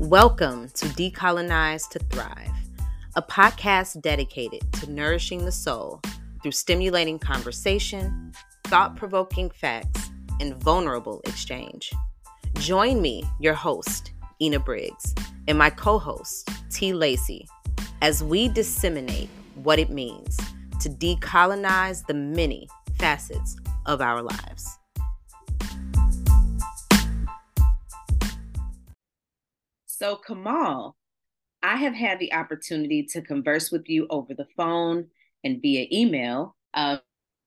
Welcome to Decolonize to Thrive, a podcast dedicated to nourishing the soul through stimulating conversation, thought provoking facts, and vulnerable exchange. Join me, your host, Ina Briggs, and my co host, T. Lacey, as we disseminate what it means to decolonize the many facets of our lives. So, Kamal, I have had the opportunity to converse with you over the phone and via email. Uh,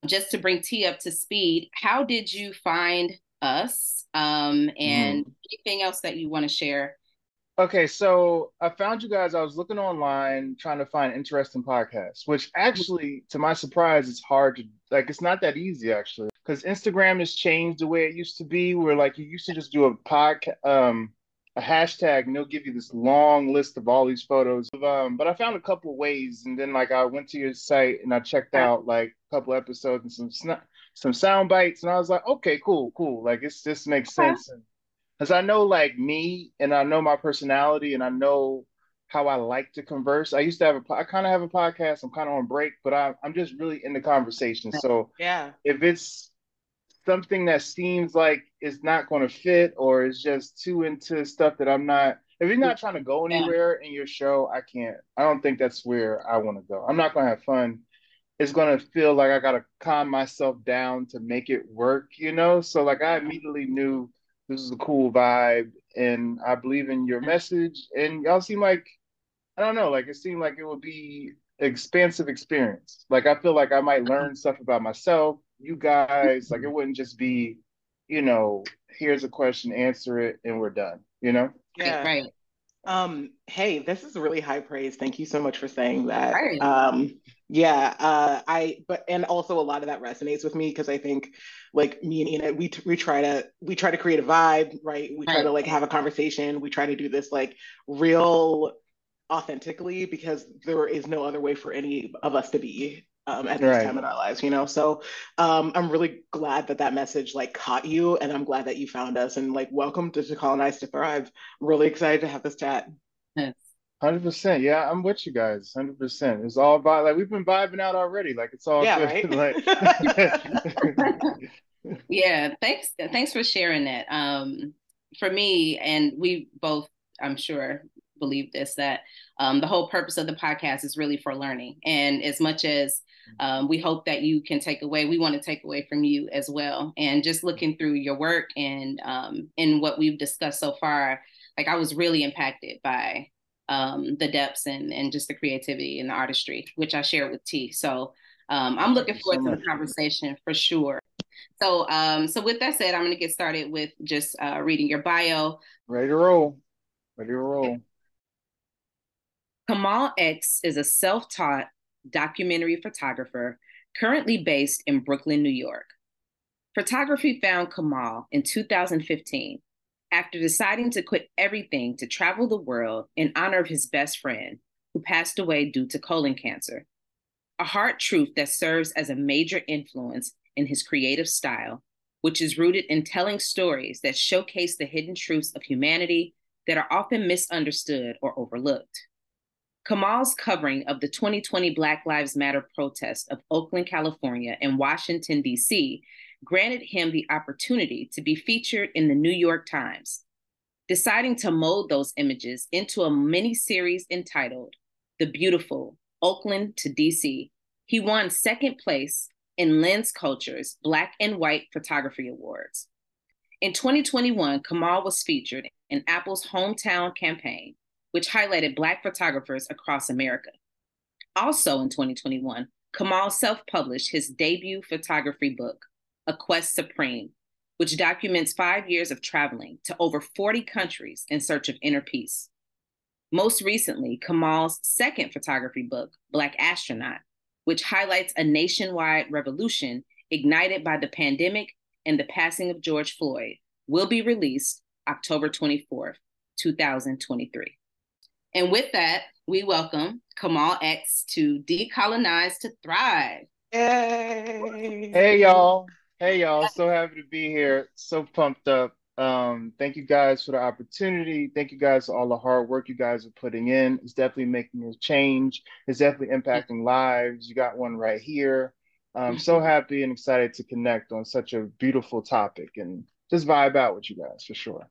just to bring T up to speed, how did you find us? Um, and mm. anything else that you want to share? Okay, so I found you guys. I was looking online trying to find interesting podcasts, which actually, to my surprise, it's hard to like. It's not that easy actually, because Instagram has changed the way it used to be. Where like you used to just do a podcast, um, a hashtag and they'll give you this long list of all these photos. Um, but I found a couple ways, and then like I went to your site and I checked out like a couple episodes and some sn- some sound bites, and I was like, okay, cool, cool. Like it's just makes sense. Because I know like me, and I know my personality, and I know how I like to converse. I used to have a, I kind of have a podcast. I'm kind of on break, but I, I'm just really in the conversation. So yeah, if it's something that seems like it's not going to fit or is just too into stuff that I'm not. If you're not trying to go anywhere in your show, I can't. I don't think that's where I want to go. I'm not going to have fun. It's going to feel like I got to calm myself down to make it work, you know? So, like, I immediately knew this is a cool vibe and I believe in your message. And y'all seem like, I don't know, like, it seemed like it would be expansive experience. Like, I feel like I might learn stuff about myself you guys like it wouldn't just be you know here's a question answer it and we're done you know? Yeah. Right um hey this is really high praise. Thank you so much for saying that. right. um yeah uh i but and also a lot of that resonates with me because i think like me and Ina, we we try to we try to create a vibe right? We try right. to like have a conversation. We try to do this like real authentically because there is no other way for any of us to be um, at this right. time in our lives, you know. So um, I'm really glad that that message like caught you, and I'm glad that you found us. And like, welcome to colonize to Thrive. I'm really excited to have this chat. Hundred percent, yeah, I'm with you guys. Hundred percent. It's all about like we've been vibing out already. Like it's all yeah, good. Right? like... yeah, thanks. Thanks for sharing that. Um, for me, and we both, I'm sure, believe this that um, the whole purpose of the podcast is really for learning. And as much as um, we hope that you can take away we want to take away from you as well. And just looking through your work and um, and what we've discussed so far like i was really impacted by um, the depths and and just the creativity and the artistry which i share with t. So um, i'm looking forward so to the conversation for sure. So um, so with that said i'm going to get started with just uh, reading your bio. Ready to roll. Ready to roll Kamal X is a self taught documentary photographer currently based in Brooklyn, New York. Photography found Kamal in 2015 after deciding to quit everything to travel the world in honor of his best friend, who passed away due to colon cancer. A hard truth that serves as a major influence in his creative style, which is rooted in telling stories that showcase the hidden truths of humanity that are often misunderstood or overlooked. Kamal's covering of the 2020 Black Lives Matter protest of Oakland, California, and Washington, D.C., granted him the opportunity to be featured in the New York Times. Deciding to mold those images into a mini series entitled The Beautiful Oakland to DC, he won second place in LensCulture's Black and White Photography Awards. In 2021, Kamal was featured in Apple's hometown campaign, which highlighted Black photographers across America. Also in 2021, Kamal self published his debut photography book, A Quest Supreme, which documents five years of traveling to over 40 countries in search of inner peace. Most recently, Kamal's second photography book, Black Astronaut, which highlights a nationwide revolution ignited by the pandemic and the passing of George Floyd, will be released October 24th, 2023. And with that, we welcome Kamal X to Decolonize to Thrive. Hey. Hey, y'all. Hey, y'all. So happy to be here. So pumped up. Um, thank you guys for the opportunity. Thank you guys for all the hard work you guys are putting in. It's definitely making a change. It's definitely impacting lives. You got one right here. I'm so mm-hmm. happy and excited to connect on such a beautiful topic and just vibe out with you guys for sure.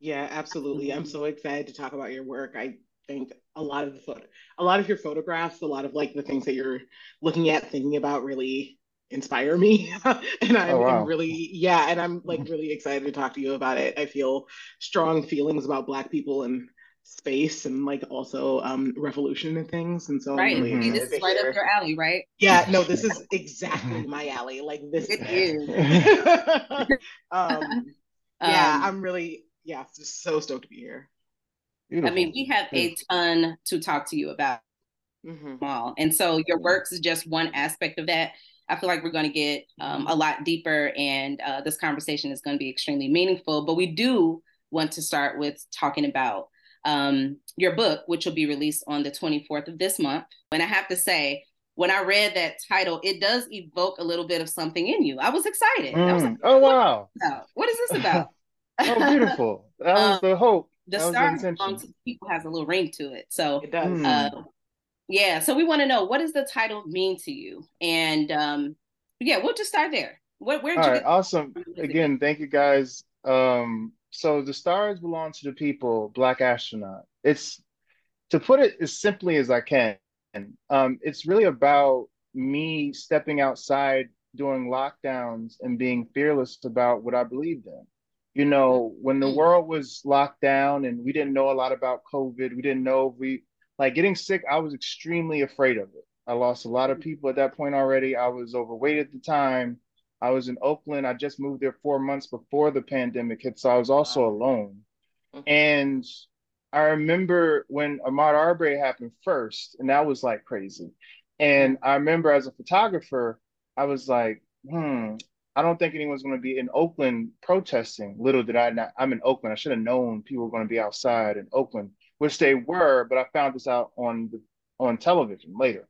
Yeah, absolutely. I'm so excited to talk about your work. I think a lot of the photo, a lot of your photographs, a lot of like the things that you're looking at, thinking about, really inspire me and I'm, oh, wow. really yeah and i'm like really excited to talk to you about it i feel strong feelings about black people and space and like also um revolution and things and so right really mm-hmm. this is right hear. up your alley right yeah no this is exactly my alley like this it is um yeah um, i'm really yeah just so stoked to be here Beautiful. i mean we have a ton to talk to you about mm-hmm. and so your works is just one aspect of that I feel like we're going to get um, a lot deeper, and uh, this conversation is going to be extremely meaningful. But we do want to start with talking about um, your book, which will be released on the 24th of this month. And I have to say, when I read that title, it does evoke a little bit of something in you. I was excited. Mm. I was like, oh wow! What is this about? oh, beautiful! That was um, the hope. The stars belong to people has a little ring to it. So it does. Uh, yeah so we want to know what does the title mean to you? And um yeah we'll just start there. Where, where all right awesome. again thank you guys. Um so the stars belong to the people black astronaut. It's to put it as simply as i can um it's really about me stepping outside during lockdowns and being fearless about what i believed in you know mm-hmm. when the world was locked down and we didn't know a lot about covid we didn't know if we like getting sick, I was extremely afraid of it. I lost a lot of mm-hmm. people at that point already. I was overweight at the time. I was in Oakland. I just moved there four months before the pandemic hit, so I was also alone. Mm-hmm. And I remember when Ahmaud Arbery happened first, and that was like crazy. And I remember as a photographer, I was like, hmm, I don't think anyone's going to be in Oakland protesting. Little did I not, I'm in Oakland. I should have known people were going to be outside in Oakland which they were, but I found this out on the on television later.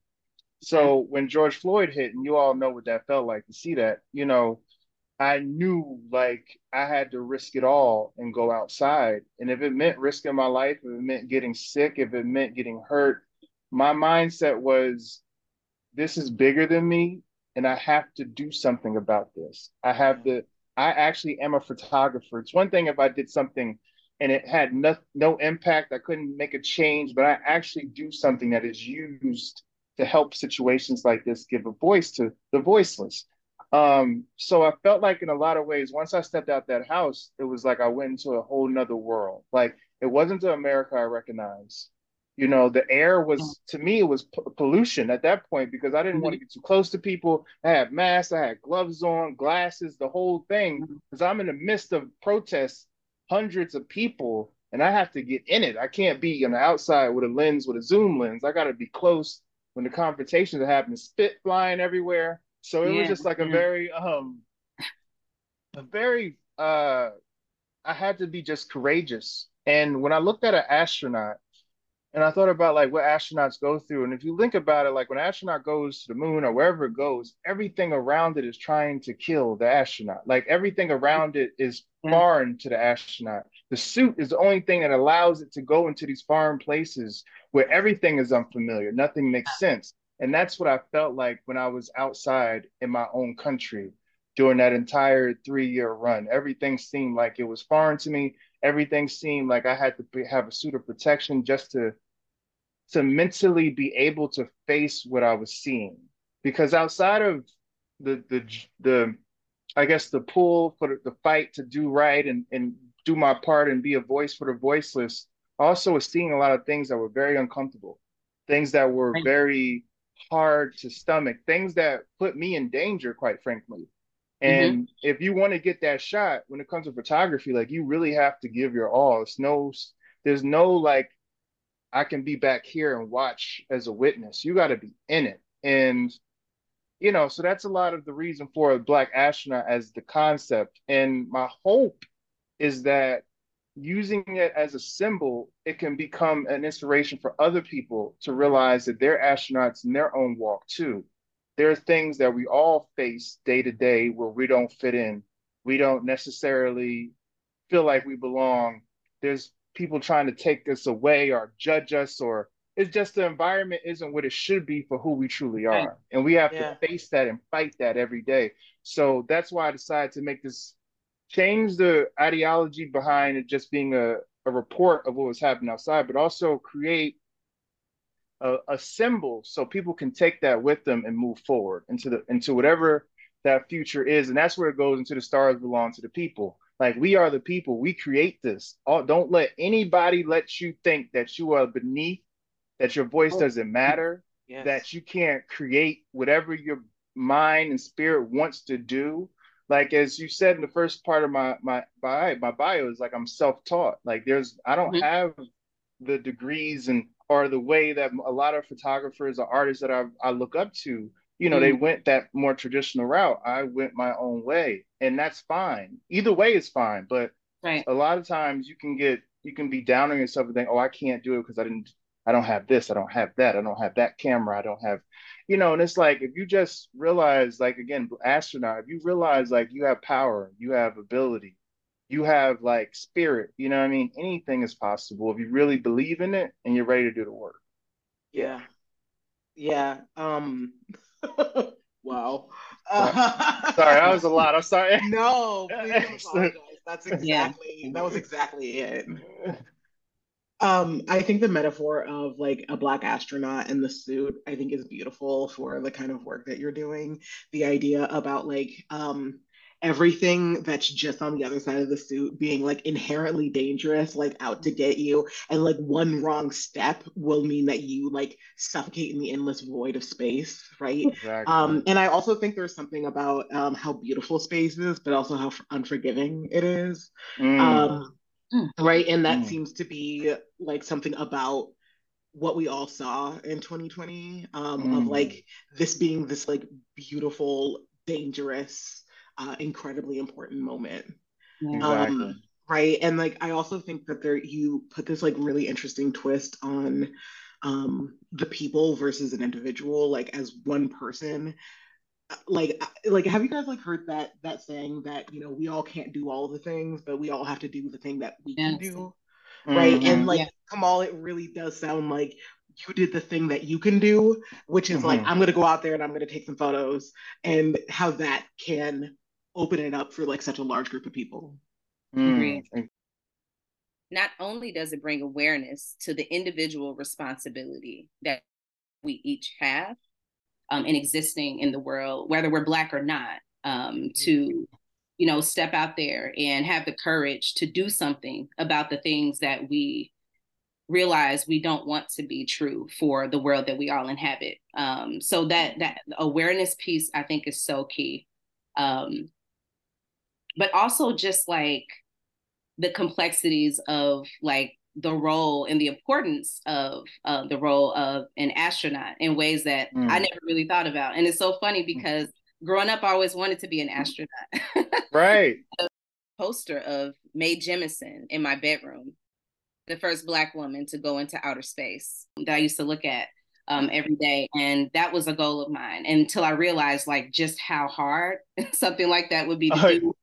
So when George Floyd hit, and you all know what that felt like to see that, you know, I knew like I had to risk it all and go outside. And if it meant risking my life, if it meant getting sick, if it meant getting hurt, my mindset was this is bigger than me and I have to do something about this. I have to, I actually am a photographer. It's one thing if I did something and it had no, no impact. I couldn't make a change, but I actually do something that is used to help situations like this give a voice to the voiceless. Um, so I felt like in a lot of ways, once I stepped out that house, it was like I went into a whole nother world. Like it wasn't the America I recognized. You know, the air was to me it was p- pollution at that point because I didn't mm-hmm. want to get too close to people. I had masks, I had gloves on, glasses, the whole thing, because mm-hmm. I'm in the midst of protests hundreds of people and I have to get in it. I can't be on the outside with a lens, with a zoom lens. I got to be close when the confrontations are happening, spit flying everywhere. So it yeah. was just like a very, um, a very, uh, I had to be just courageous. And when I looked at an astronaut, and I thought about like what astronauts go through. And if you think about it, like when an astronaut goes to the moon or wherever it goes, everything around it is trying to kill the astronaut. Like everything around it is mm. foreign to the astronaut. The suit is the only thing that allows it to go into these foreign places where everything is unfamiliar, nothing makes sense. And that's what I felt like when I was outside in my own country during that entire three year run. Everything seemed like it was foreign to me everything seemed like I had to be, have a suit of protection just to to mentally be able to face what I was seeing. Because outside of the the the I guess the pull for the, fight to do right and and do my part and be a voice for the voiceless, I also was seeing a lot of things that were very uncomfortable, things that were very hard to stomach, things that put me in danger, quite frankly. Mm-hmm. And mm-hmm. if you want to get that shot, when it comes to photography, like you really have to give your all. It's no, there's no like, I can be back here and watch as a witness. You got to be in it. And, you know, so that's a lot of the reason for a black astronaut as the concept. And my hope is that using it as a symbol, it can become an inspiration for other people to realize that they're astronauts in their own walk too there are things that we all face day to day where we don't fit in. We don't necessarily feel like we belong. There's people trying to take us away or judge us or it's just the environment isn't what it should be for who we truly are. And we have yeah. to face that and fight that every day. So that's why I decided to make this change the ideology behind it just being a, a report of what was happening outside, but also create a, a symbol so people can take that with them and move forward into the into whatever that future is. And that's where it goes into the stars belong to the people. Like we are the people, we create this. All, don't let anybody let you think that you are beneath, that your voice oh. doesn't matter, yes. that you can't create whatever your mind and spirit wants to do like as you said in the first part of my my bio, my bio is like I'm self-taught. Like there's I don't mm-hmm. have the degrees and or the way that a lot of photographers or artists that I I look up to, you know, mm-hmm. they went that more traditional route. I went my own way, and that's fine. Either way is fine, but right. a lot of times you can get you can be down on yourself and think, "Oh, I can't do it because I didn't I don't have this, I don't have that, I don't have that camera, I don't have, you know, and it's like if you just realize, like again, astronaut, if you realize like you have power, you have ability, you have like spirit, you know I mean? Anything is possible if you really believe in it and you're ready to do the work. Yeah. Yeah. Um wow. sorry, that was a lot. I'm sorry. No, That's exactly yeah. that was exactly it. Um, I think the metaphor of like a black astronaut in the suit, I think is beautiful for the kind of work that you're doing. The idea about like um everything that's just on the other side of the suit being like inherently dangerous, like out to get you, and like one wrong step will mean that you like suffocate in the endless void of space, right? Exactly. Um, and I also think there's something about um, how beautiful space is, but also how unforgiving it is. Mm. Um, Mm. Right. And that mm. seems to be like something about what we all saw in 2020 um, mm. of like this being this like beautiful, dangerous, uh, incredibly important moment. Exactly. Um, right. And like, I also think that there, you put this like really interesting twist on um, the people versus an individual, like as one person like like have you guys like heard that that saying that you know we all can't do all the things but we all have to do the thing that we yes. can do right mm-hmm. and like yeah. Kamal it really does sound like you did the thing that you can do which is mm-hmm. like I'm going to go out there and I'm going to take some photos and how that can open it up for like such a large group of people mm-hmm. not only does it bring awareness to the individual responsibility that we each have um, and existing in the world, whether we're Black or not, um, to you know step out there and have the courage to do something about the things that we realize we don't want to be true for the world that we all inhabit. Um, so that that awareness piece, I think, is so key. Um, but also just like the complexities of like the role and the importance of uh, the role of an astronaut in ways that mm. I never really thought about. And it's so funny mm. because growing up, I always wanted to be an astronaut. right. poster of Mae Jemison in my bedroom, the first Black woman to go into outer space that I used to look at um, every day. And that was a goal of mine until I realized like just how hard something like that would be to do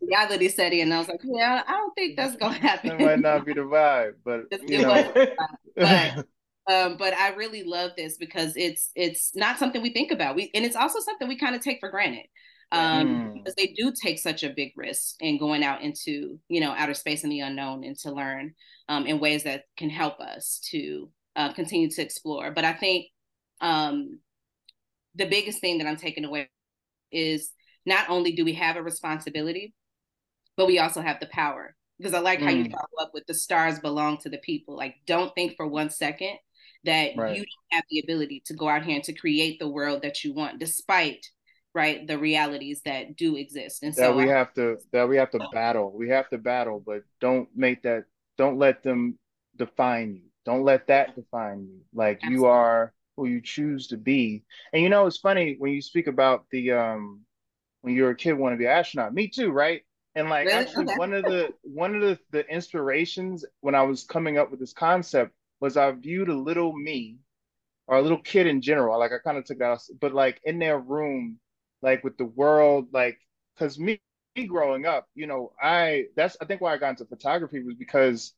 reality setting, and I was like, yeah, I don't think that's gonna happen. That might not be the vibe, but you know. but, um, but I really love this because it's it's not something we think about. We and it's also something we kind of take for granted. Um, mm. because they do take such a big risk in going out into you know outer space and the unknown and to learn um, in ways that can help us to uh, continue to explore. But I think um, the biggest thing that I'm taking away is not only do we have a responsibility, but we also have the power. Because I like mm. how you mm. follow up with the stars belong to the people. Like, don't think for one second that right. you don't have the ability to go out here and to create the world that you want, despite right the realities that do exist. And that so we I, have to that we have to battle. We have to battle, but don't make that. Don't let them define you. Don't let that define you. Like Absolutely. you are who you choose to be. And you know, it's funny when you speak about the um when you were a kid want to be an astronaut. Me too, right? And like really? actually okay. one of the one of the, the inspirations when I was coming up with this concept was I viewed a little me or a little kid in general. Like I kind of took that, but like in their room, like with the world, like because me growing up, you know, I that's I think why I got into photography was because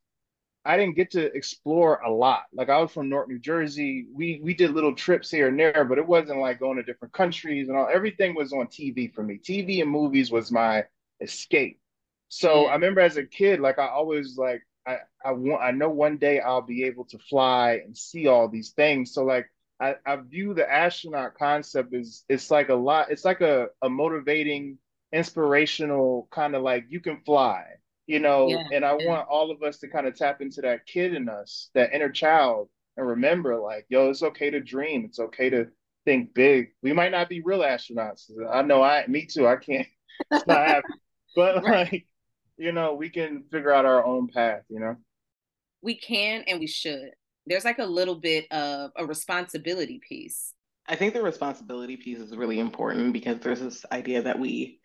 I didn't get to explore a lot. Like I was from North New Jersey. We we did little trips here and there, but it wasn't like going to different countries and all. Everything was on TV for me. TV and movies was my escape. So I remember as a kid, like I always like I I want I know one day I'll be able to fly and see all these things. So like I, I view the astronaut concept as it's like a lot, it's like a, a motivating, inspirational kind of like you can fly, you know, yeah. and I want all of us to kind of tap into that kid in us, that inner child, and remember like, yo, it's okay to dream. It's okay to think big. We might not be real astronauts. I know I me too, I can't it's not happening. But like you know, we can figure out our own path, you know? We can and we should. There's like a little bit of a responsibility piece. I think the responsibility piece is really important because there's this idea that we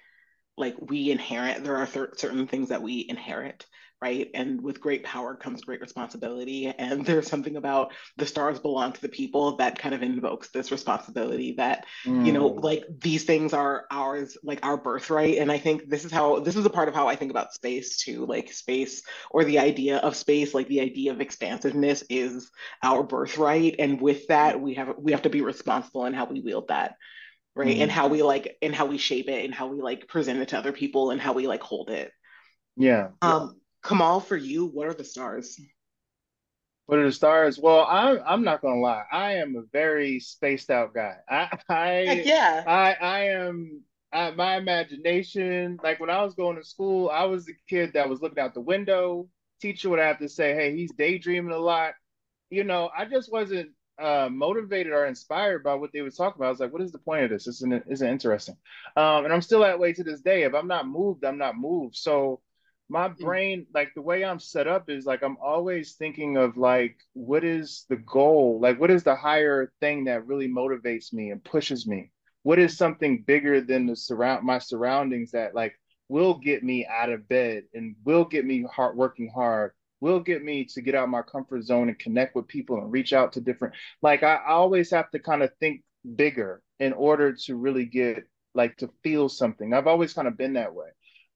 like we inherit there are th- certain things that we inherit right? And with great power comes great responsibility. And there's something about the stars belong to the people that kind of invokes this responsibility that, mm. you know, like these things are ours, like our birthright. And I think this is how, this is a part of how I think about space too, like space or the idea of space, like the idea of expansiveness is our birthright. And with that, we have, we have to be responsible in how we wield that right mm. and how we like and how we shape it and how we like present it to other people and how we like hold it yeah um Kamal, for you, what are the stars? What are the stars? Well, I'm I'm not gonna lie. I am a very spaced out guy. I I yeah. I I am I, my imagination. Like when I was going to school, I was the kid that was looking out the window. Teacher would have to say, "Hey, he's daydreaming a lot." You know, I just wasn't uh, motivated or inspired by what they were talking about. I was like, "What is the point of this? Isn't isn't interesting?" Um, and I'm still that way to this day. If I'm not moved, I'm not moved. So my mm. brain like the way i'm set up is like i'm always thinking of like what is the goal like what is the higher thing that really motivates me and pushes me what is something bigger than the surround my surroundings that like will get me out of bed and will get me hard working hard will get me to get out my comfort zone and connect with people and reach out to different like I, I always have to kind of think bigger in order to really get like to feel something. I've always kind of been that way.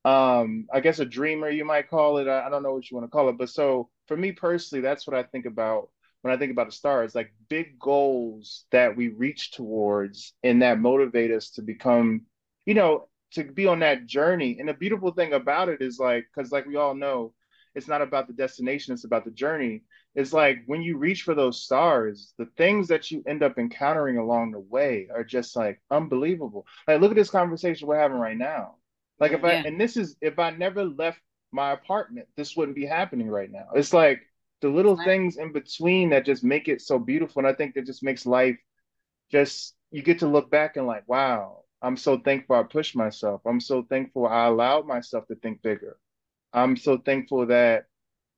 Um i guess a dreamer you might call it. I, I, don't know what you want to call it but so for me personally that's what i think about when i think about a star it's like big goals that we reach towards and that motivate us to become you know to be on that journey. And the beautiful thing about it is like because like we all know it's not about the destination it's about the journey it's like when you reach for those stars the things that you end up encountering along the way are just like unbelievable like look at this conversation we're having right now like if I and this is if I never left my apartment, this wouldn't be happening right now. It's like the little right. things in between that just make it so beautiful. And I think that just makes life just you get to look back and like, wow, I'm so thankful I pushed myself. I'm so thankful I allowed myself to think bigger. I'm so thankful that,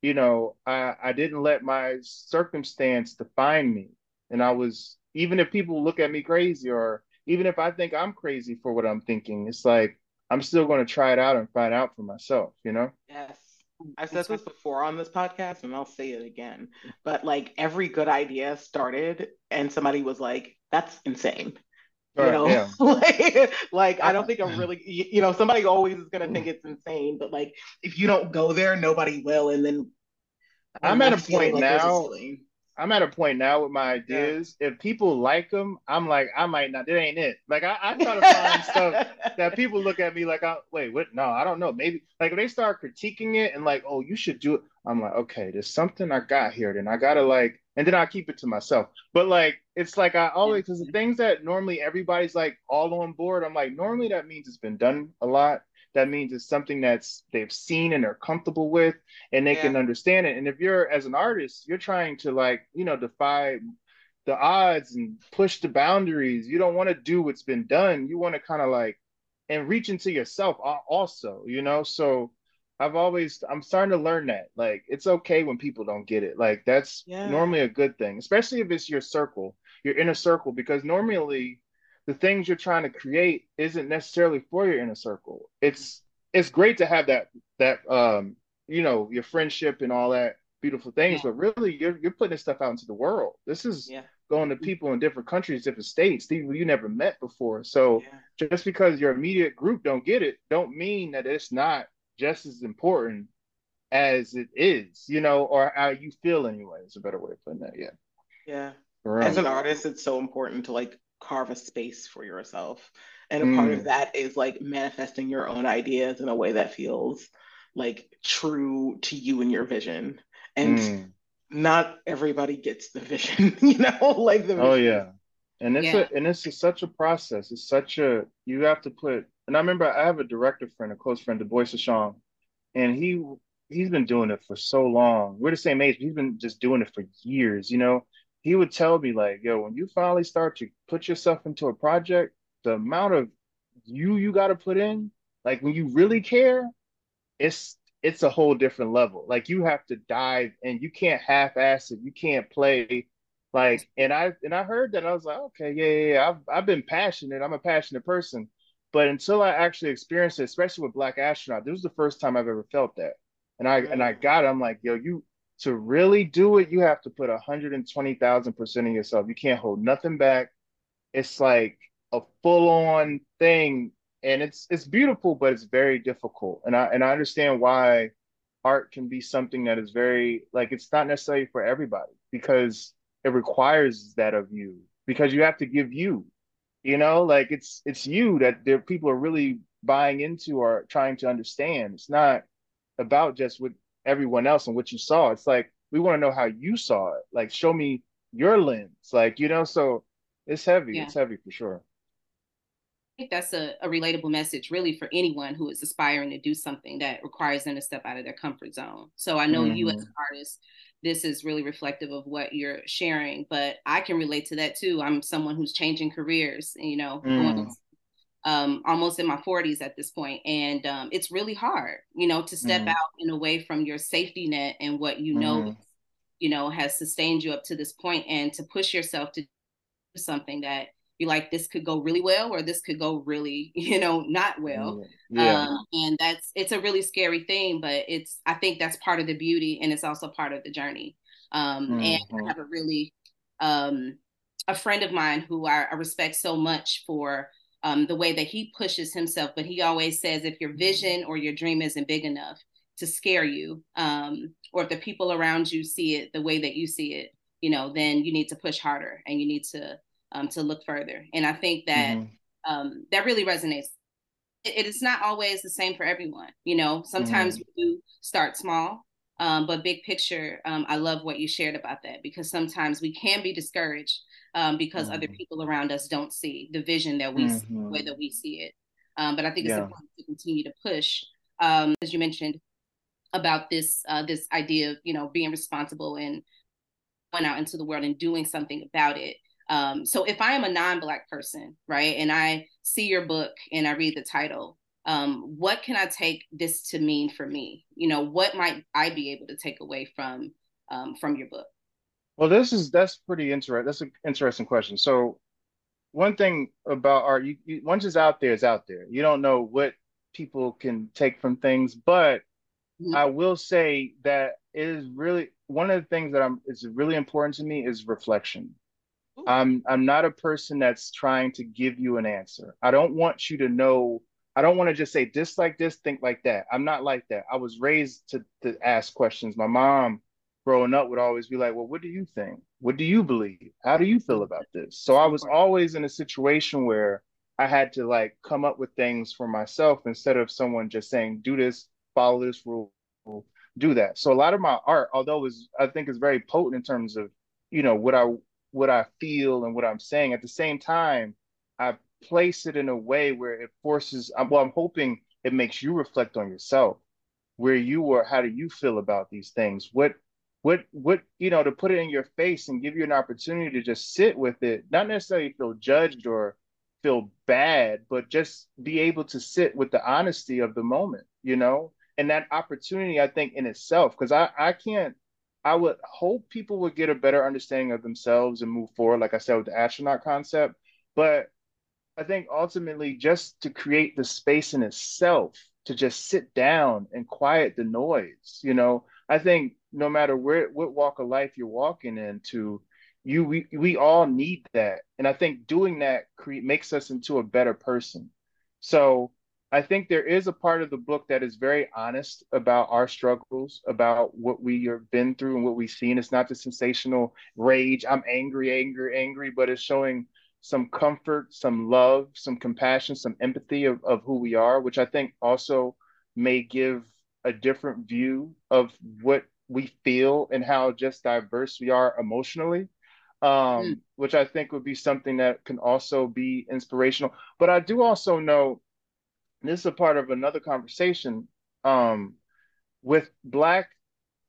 you know, I, I didn't let my circumstance define me. And I was, even if people look at me crazy or even if I think I'm crazy for what I'm thinking, it's like I'm still going to try it out and find out for myself, you know? Yes. I've said this before on this podcast and I'll say it again. But like every good idea started and somebody was like, that's insane. You know, yeah. like, like I don't think I'm really, you know, somebody always is gonna think it's insane, but like if you don't go there, nobody will. And then I'm at a point like now. I'm at a point now with my ideas. Yeah. If people like them, I'm like, I might not. That ain't it. Like I, I try to find stuff that people look at me like, I, wait, what? No, I don't know. Maybe like if they start critiquing it and like, oh, you should do it. I'm like, okay, there's something I got here. Then I gotta like, and then I keep it to myself. But like, it's like I always because the things that normally everybody's like all on board. I'm like, normally that means it's been done a lot that means it's something that's they've seen and they're comfortable with and they yeah. can understand it and if you're as an artist you're trying to like you know defy the odds and push the boundaries you don't want to do what's been done you want to kind of like and reach into yourself also you know so i've always i'm starting to learn that like it's okay when people don't get it like that's yeah. normally a good thing especially if it's your circle your inner circle because normally the things you're trying to create isn't necessarily for your inner circle. It's it's great to have that that um you know your friendship and all that beautiful things, yeah. but really you're you're putting this stuff out into the world. This is yeah. going to people in different countries, different states, people you never met before. So just because your immediate group don't get it, don't mean that it's not just as important as it is, you know, or how you feel anyway. Is a better way of putting that. Yeah. Yeah. Right. As an artist, it's so important to like carve a space for yourself. And a mm. part of mm. that is like manifesting your own ideas in a way that feels like true to you and your vision. And mm. not everybody gets the vision, you know, like the Oh yeah. And it's yeah. a and it's a, such a process. It's such a you have to put and I remember I have a director friend, a close friend, Du Bois Sashong, and he he's been doing it for so long. We're the same age, but he's been just doing it for years, you know. He would tell me like, yo, when you finally start to put yourself into a project, the amount of you you got to put in, like when you really care, it's it's a whole different level. Like you have to dive and you can't half-ass it. You can't play like and I and I heard that I was like, okay, yeah, yeah, yeah. I've I've been passionate. I'm a passionate person. But until I actually experienced it, especially with Black Astronaut, this was the first time I've ever felt that. And I and I got it. I'm like, yo, you to really do it, you have to put 120,000 percent of yourself. You can't hold nothing back. It's like a full on thing and it's it's beautiful but it's very difficult and i and i understand why art can be something that is very like it's not necessarily for everybody because it requires that of you because you have to give you you know like it's it's you that there people are really buying into or trying to understand it's not about just what everyone else and what you saw it's like we want to know how you saw it like show me your lens like you know so it's heavy yeah. it's heavy for sure I think that's a, a relatable message really for anyone who is aspiring to do something that requires them to step out of their comfort zone. So I know mm-hmm. you as mm-hmm. an artist, this is really reflective of what you're sharing, but I can relate to that too. I'm someone who's changing careers, you know, mm. um, almost in my 40s at this point, and um, it's really hard, you know, to step mm. out and away from your safety net and what you know, mm. you know, has sustained you up to this point, and to push yourself to do something that be like this could go really well or this could go really you know not well yeah. um, and that's it's a really scary thing but it's i think that's part of the beauty and it's also part of the journey um, mm-hmm. and i mm-hmm. have a really um, a friend of mine who I, I respect so much for um, the way that he pushes himself but he always says if your vision or your dream isn't big enough to scare you um, or if the people around you see it the way that you see it you know then you need to push harder and you need to um, to look further. And I think that mm-hmm. um, that really resonates. It, it is not always the same for everyone. You know, sometimes mm-hmm. we do start small, um, but big picture, um, I love what you shared about that because sometimes we can be discouraged um, because mm-hmm. other people around us don't see the vision that we see, the way mm-hmm. that we see it. Um, but I think it's yeah. important to continue to push, as you mentioned, about this uh, this idea of you know being responsible and going out into the world and doing something about it. Um, so if I am a non-black person, right, and I see your book and I read the title, um, what can I take this to mean for me? You know, what might I be able to take away from um, from your book? Well, this is that's pretty interesting. That's an interesting question. So, one thing about art, you, you, once it's out there, it's out there. You don't know what people can take from things, but mm-hmm. I will say that it is really one of the things that I'm is really important to me is reflection. I'm I'm not a person that's trying to give you an answer. I don't want you to know. I don't want to just say this like this, think like that. I'm not like that. I was raised to to ask questions. My mom growing up would always be like, "Well, what do you think? What do you believe? How do you feel about this?" So I was always in a situation where I had to like come up with things for myself instead of someone just saying, "Do this, follow this rule, do that." So a lot of my art, although is I think is very potent in terms of you know what I what I feel and what I'm saying. At the same time, I place it in a way where it forces. Well, I'm hoping it makes you reflect on yourself, where you are. How do you feel about these things? What, what, what? You know, to put it in your face and give you an opportunity to just sit with it, not necessarily feel judged or feel bad, but just be able to sit with the honesty of the moment. You know, and that opportunity, I think, in itself, because I I can't I would hope people would get a better understanding of themselves and move forward, like I said, with the astronaut concept. But I think ultimately, just to create the space in itself to just sit down and quiet the noise, you know, I think no matter where what walk of life you're walking into, you we, we all need that. And i think doing that create makes us into a better person. So i think there is a part of the book that is very honest about our struggles about what we have been through and what we've seen it's not the sensational rage i'm angry angry angry but it's showing some comfort some love some compassion some empathy of, of who we are which i think also may give a different view of what we feel and how just diverse we are emotionally um, mm. which I think would be something that can also be inspirational. But I do also know this is a part of another conversation um, with Black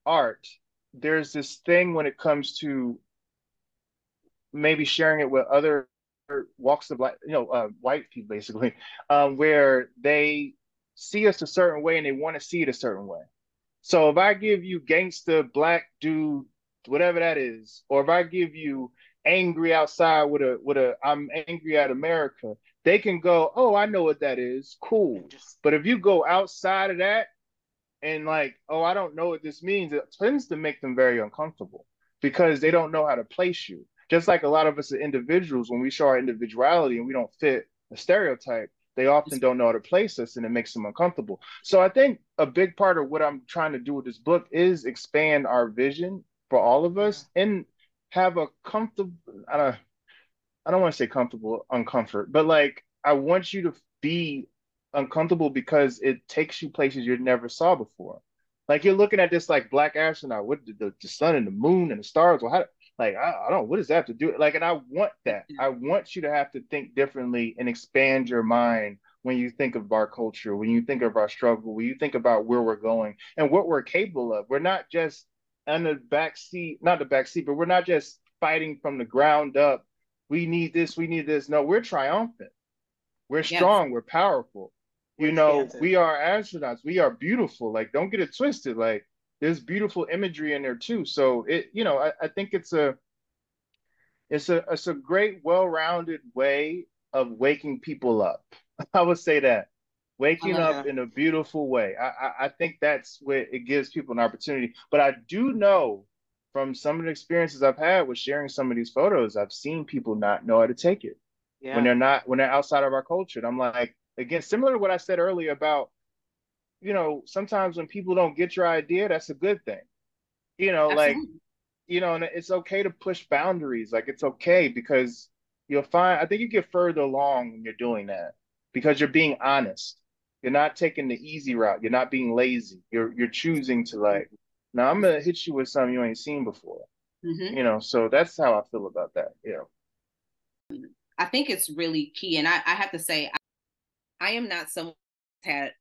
art. There's this thing when it comes to maybe sharing it with other walks of life, you know, uh, white people basically, um, where they see us a certain way and they want to see it a certain way. So if I give you gangster black dude whatever that is, or if I give you angry outside with a with a I'm angry at America, they can go, oh, I know what that is, cool. But if you go outside of that and like, oh, I don't know what this means, it tends to make them very uncomfortable because they don't know how to place you. Just like a lot of us as individuals, when we show our individuality and we don't fit a stereotype, they often don't know how to place us and it makes them uncomfortable. So I think a big part of what I'm trying to do with this book is expand our vision for all of us and have a comfortable I don't I don't want to say comfortable uncomfort, but like I want you to be uncomfortable because it takes you places you never saw before. Like you're looking at this like black astronaut with the, the, the sun and the moon and the stars. Well, how like I, I don't what does that have to do? Like, and I want that. I want you to have to think differently and expand your mind when you think of our culture, when you think of our struggle, when you think about where we're going and what we're capable of. We're not just on the back seat, not the back seat, but we're not just fighting from the ground up. We need this, we need this. No, we're triumphant. We're strong, yes. we're powerful. You we're know, we are astronauts. We are beautiful. Like, don't get it twisted. Like, there's beautiful imagery in there too. So it, you know, I, I think it's a it's a it's a great, well-rounded way of waking people up. I would say that waking up in a beautiful way. I, I, I think that's where it gives people an opportunity. But I do know from some of the experiences I've had with sharing some of these photos, I've seen people not know how to take it yeah. when they're not when they're outside of our culture. And I'm like, again, similar to what I said earlier about, you know, sometimes when people don't get your idea, that's a good thing. You know, Absolutely. like, you know, and it's okay to push boundaries. Like it's okay because you'll find I think you get further along when you're doing that because you're being honest you're not taking the easy route. You're not being lazy. You're you're choosing to like, now I'm gonna hit you with something you ain't seen before. Mm-hmm. You know, so that's how I feel about that. You know. I think it's really key. And I, I have to say, I, I am not someone who's had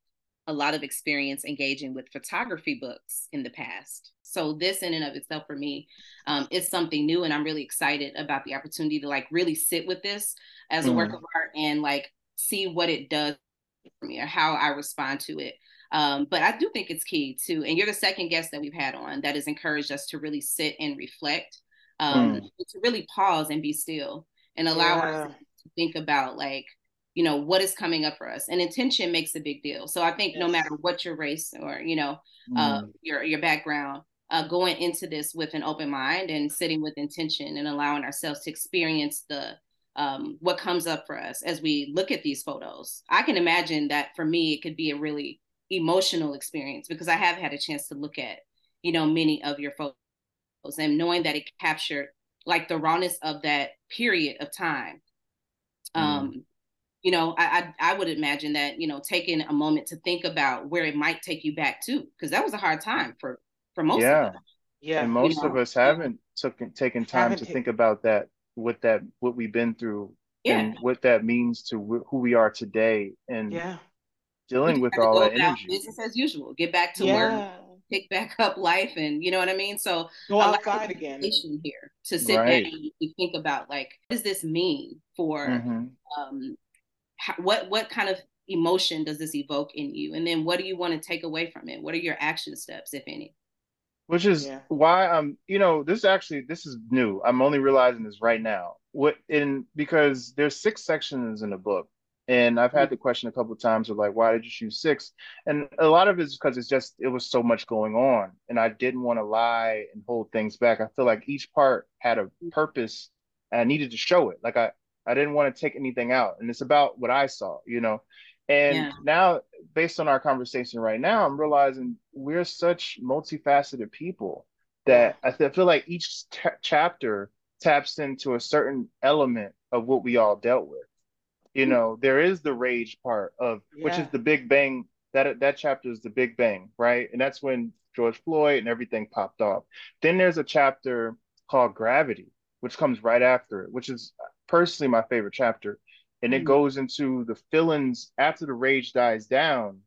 a lot of experience engaging with photography books in the past. So this in and of itself for me um, is something new, and I'm really excited about the opportunity to like really sit with this as a mm. work of art and like see what it does for me or how I respond to it. Um, but I do think it's key too. And you're the second guest that we've had on that has encouraged us to really sit and reflect, um, mm. to really pause and be still and allow yeah. us to think about like, you know, what is coming up for us. And intention makes a big deal. So I think yes. no matter what your race or, you know, mm. uh, your your background, uh, going into this with an open mind and sitting with intention and allowing ourselves to experience the um, what comes up for us as we look at these photos. I can imagine that for me, it could be a really emotional experience because I have had a chance to look at, you know, many of your photos and knowing that it captured like the rawness of that period of time. Mm. Um, you know, I, I, I would imagine that you know taking a moment to think about where it might take you back to because that was a hard time for for most yeah. of us. Yeah, and most you know? of us haven't taken taken time haven't to t- think about that what that what we've been through yeah. and what that means to who we are today and yeah dealing with all that energy business as usual get back to yeah. work pick back up life and you know what i mean so go outside again here to sit right. down and think about like what does this mean for mm-hmm. um how, what what kind of emotion does this evoke in you and then what do you want to take away from it what are your action steps if any which is yeah. why I'm, you know, this actually this is new. I'm only realizing this right now. What in because there's six sections in the book, And I've had mm-hmm. the question a couple of times of like, why did you choose six? And a lot of it is because it's just it was so much going on, and I didn't want to lie and hold things back. I feel like each part had a mm-hmm. purpose, and I needed to show it. Like I I didn't want to take anything out, and it's about what I saw, you know. And yeah. now, based on our conversation right now, I'm realizing we're such multifaceted people that I feel like each t- chapter taps into a certain element of what we all dealt with. You know, there is the rage part of yeah. which is the Big Bang. That that chapter is the Big Bang, right? And that's when George Floyd and everything popped off. Then there's a chapter called Gravity, which comes right after it, which is personally my favorite chapter. And it mm. goes into the feelings after the rage dies down,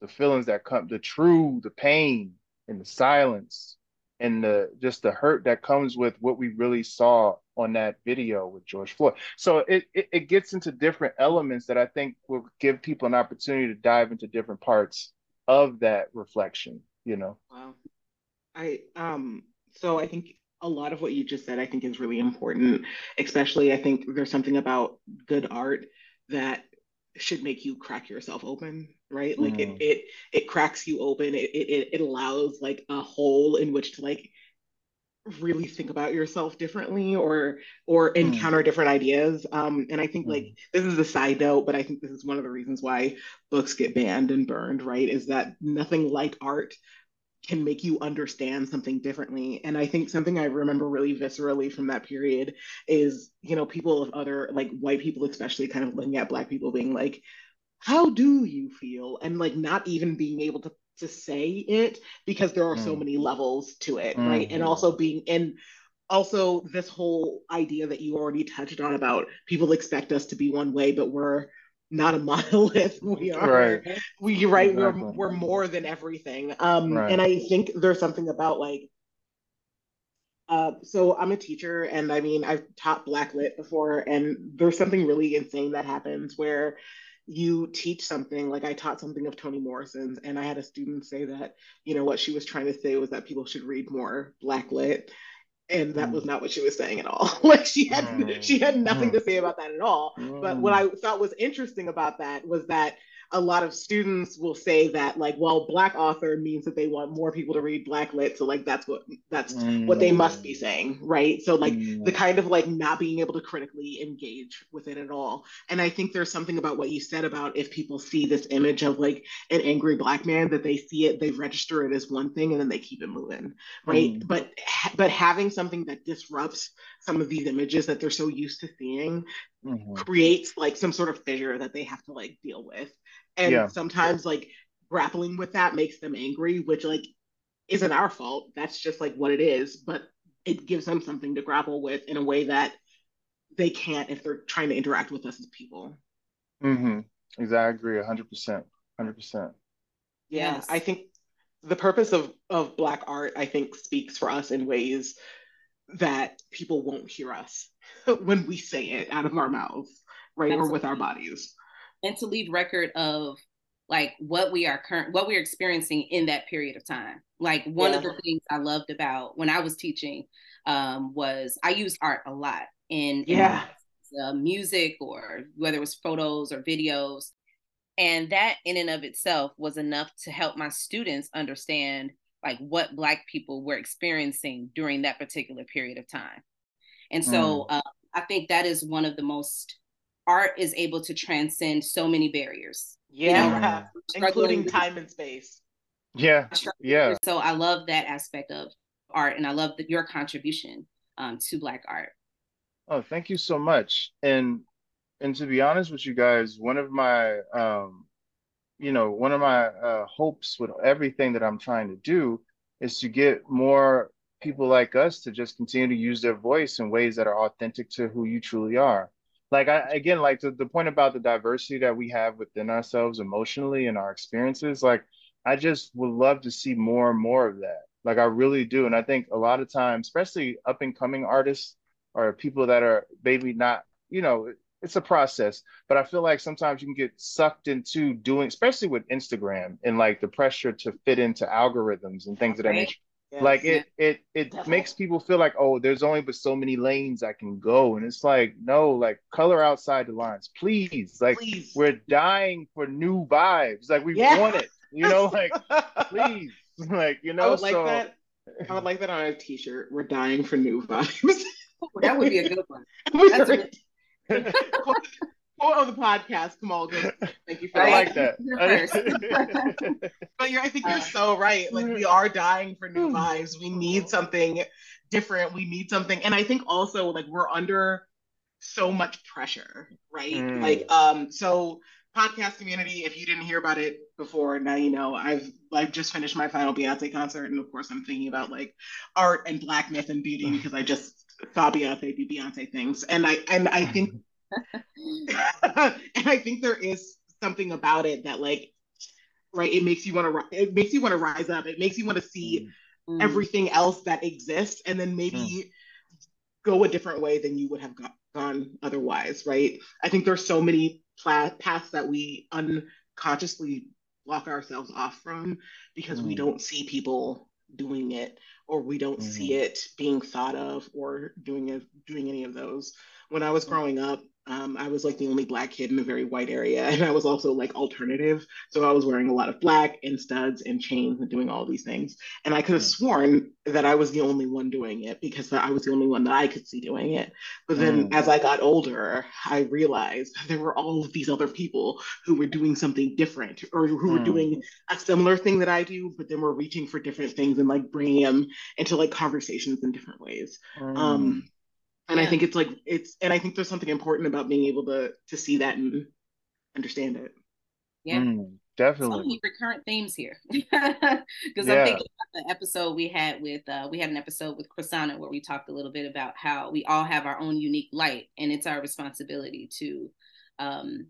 the feelings that come, the true, the pain and the silence and the just the hurt that comes with what we really saw on that video with George Floyd. So it, it, it gets into different elements that I think will give people an opportunity to dive into different parts of that reflection, you know. Wow. I um so I think a lot of what you just said I think is really important, especially I think there's something about good art that should make you crack yourself open right like mm. it, it it cracks you open it, it it allows like a hole in which to like really think about yourself differently or or mm. encounter mm. different ideas um and i think mm. like this is a side note but i think this is one of the reasons why books get banned and burned right is that nothing like art can make you understand something differently. And I think something I remember really viscerally from that period is, you know, people of other, like white people, especially kind of looking at Black people being like, how do you feel? And like not even being able to to say it because there are mm. so many levels to it, mm. right? And mm-hmm. also being and also this whole idea that you already touched on about people expect us to be one way, but we're not a monolith. We are right. we right exactly. we're we're more than everything. Um right. and I think there's something about like uh, so I'm a teacher, and I mean I've taught Black Lit before, and there's something really insane that happens where you teach something. Like I taught something of Toni Morrison's, and I had a student say that you know what she was trying to say was that people should read more Black Lit, and that was mm. not what she was saying at all like she had mm. she had nothing to say about that at all but what mm. i thought was interesting about that was that a lot of students will say that like well black author means that they want more people to read black lit so like that's what that's mm. what they must be saying right so like mm. the kind of like not being able to critically engage with it at all and i think there's something about what you said about if people see this image of like an angry black man that they see it they register it as one thing and then they keep it moving right mm. but but having something that disrupts some of these images that they're so used to seeing mm-hmm. creates like some sort of fissure that they have to like deal with and yeah. sometimes like grappling with that makes them angry which like isn't our fault that's just like what it is but it gives them something to grapple with in a way that they can't if they're trying to interact with us as people mm-hmm exactly i agree 100% 100% yeah yes. i think the purpose of of black art i think speaks for us in ways that people won't hear us when we say it out of our mouths right Absolutely. or with our bodies and to leave record of like what we are current what we're experiencing in that period of time like one yeah. of the things i loved about when i was teaching um, was i used art a lot in, yeah in, uh, music or whether it was photos or videos and that in and of itself was enough to help my students understand like what black people were experiencing during that particular period of time and so mm. uh, i think that is one of the most art is able to transcend so many barriers. Yeah, you know, including time and space. Yeah, yeah. So I love that aspect of art, and I love the, your contribution um, to Black art. Oh, thank you so much. And and to be honest with you guys, one of my um, you know, one of my uh, hopes with everything that I'm trying to do is to get more people like us to just continue to use their voice in ways that are authentic to who you truly are. Like I again like the, the point about the diversity that we have within ourselves emotionally and our experiences like I just would love to see more and more of that. Like I really do. And I think a lot of times especially up and coming artists or people that are maybe not you know it's a process but I feel like sometimes you can get sucked into doing especially with Instagram and like the pressure to fit into algorithms and things of that nature Yes. Like it, it, it Definitely. makes people feel like, oh, there's only but so many lanes I can go, and it's like, no, like color outside the lines, please. Like please. we're dying for new vibes. Like we yeah. want it, you know. Like please, like you know. I would like so... that. I would like that on a T-shirt. We're dying for new vibes. that would be a good one. That's quote on the podcast, Kamal. Thank you for that. I like that. but you're, I think you're so right. Like we are dying for new vibes. We need something different. We need something, and I think also like we're under so much pressure, right? Mm. Like, um, so podcast community. If you didn't hear about it before, now you know. I've I've just finished my final Beyonce concert, and of course, I'm thinking about like art and Black myth and beauty because I just saw Beyonce do Beyonce things, and I and I think and I think there is something about it that like right it makes you want to it makes you want to rise up it makes you want to see mm. everything else that exists and then maybe mm. go a different way than you would have got, gone otherwise right i think there's so many pla- paths that we unconsciously block ourselves off from because mm. we don't see people doing it or we don't see mm-hmm. it being thought of or doing it doing any of those when i was mm. growing up um, I was like the only black kid in a very white area, and I was also like alternative. So I was wearing a lot of black and studs and chains and doing all these things. And I could have sworn that I was the only one doing it because I was the only one that I could see doing it. But then mm. as I got older, I realized there were all of these other people who were doing something different or who mm. were doing a similar thing that I do, but then were reaching for different things and like bringing them into like conversations in different ways. Mm. Um, and yeah. i think it's like it's and i think there's something important about being able to to see that and understand it. Yeah. Mm, definitely. So many recurrent themes here. Because yeah. i'm thinking about the episode we had with uh we had an episode with Chrisana where we talked a little bit about how we all have our own unique light and it's our responsibility to um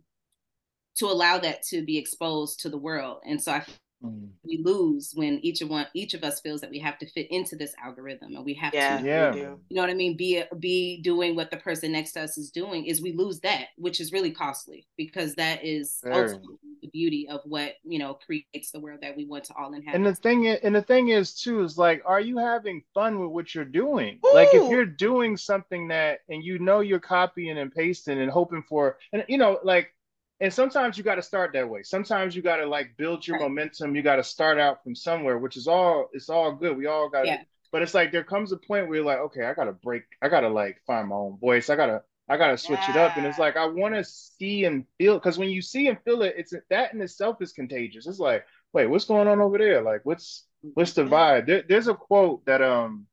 to allow that to be exposed to the world. And so i Mm. We lose when each of one each of us feels that we have to fit into this algorithm and we have yeah, to yeah. you know what I mean be be doing what the person next to us is doing is we lose that which is really costly because that is ultimately the beauty of what you know creates the world that we want to all inhabit. And the thing is, and the thing is too is like are you having fun with what you're doing? Ooh. Like if you're doing something that and you know you're copying and pasting and hoping for and you know like and sometimes you got to start that way. Sometimes you got to like build your right. momentum. You got to start out from somewhere which is all it's all good. We all got yeah. but it's like there comes a point where you're like okay i gotta break i gotta like find my own voice. I gotta i gotta switch yeah. it up. And it's like i want to see and feel because when you see and feel it it's that in itself is contagious. It's like wait what's going on over there? Like what's what's the vibe? There, there's a quote that um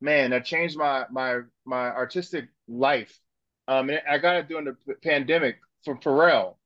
man that changed my my my artistic life. Um and i got it during the pandemic for Pharrell.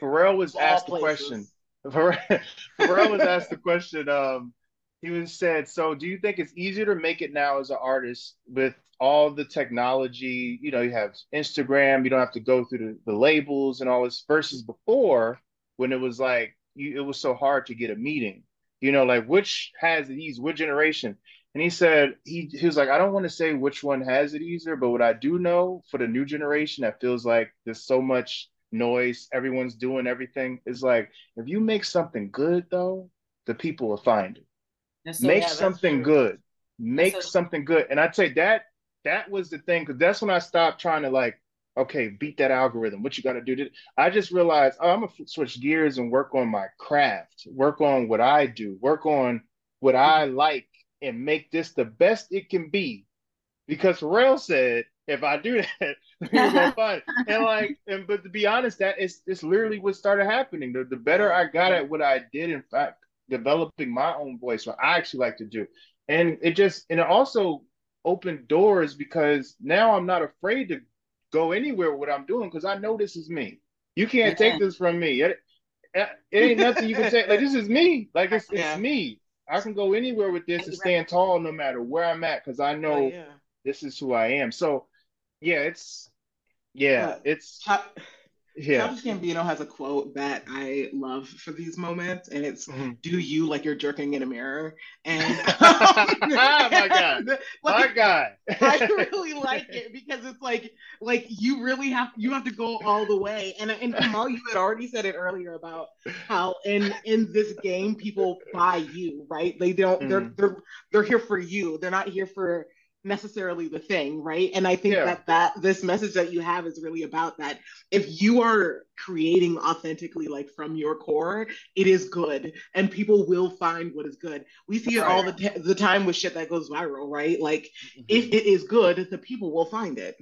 Pharrell was asked the question. Pharrell was asked the question. Um, he was said, "So, do you think it's easier to make it now as an artist with all the technology? You know, you have Instagram. You don't have to go through the, the labels and all this. Versus before, when it was like you, it was so hard to get a meeting. You know, like which has these? Which generation? And he said he he was like, I don't want to say which one has it easier, but what I do know for the new generation that feels like there's so much noise, everyone's doing everything, is like if you make something good though, the people will find it. So, make yeah, something good. Make so, something good. And I'd say that that was the thing, because that's when I stopped trying to like, okay, beat that algorithm. What you got to do? I just realized oh, I'm gonna switch gears and work on my craft, work on what I do, work on what I like and make this the best it can be. Because Pharrell said, if I do that, you're gonna find it. And like, and but to be honest, that is it's literally what started happening. The, the better I got at what I did, in fact, developing my own voice, what I actually like to do. And it just and it also opened doors because now I'm not afraid to go anywhere with what I'm doing because I know this is me. You can't take this from me. It, it, ain't nothing you can say. Like this is me. Like it's, it's yeah. me. I can go anywhere with this and stand tall no matter where I'm at because I know oh, yeah. this is who I am. So yeah, it's yeah, it's yeah. Childish Gambino has a quote that I love for these moments, and it's mm-hmm. "Do you like you're jerking in a mirror?" And oh my god, like, my god, I really like it because it's like like you really have you have to go all the way. And and Kamal, you had already said it earlier about how in in this game people buy you, right? They don't. Mm-hmm. They're they're they're here for you. They're not here for necessarily the thing right? And i think yeah. that that this message that you have is really about that. If you are creating authentically like from your core it is good and people will find what is good. We see it all the, t- the time with shit that goes viral right? Like mm-hmm. if it is good the people will find it.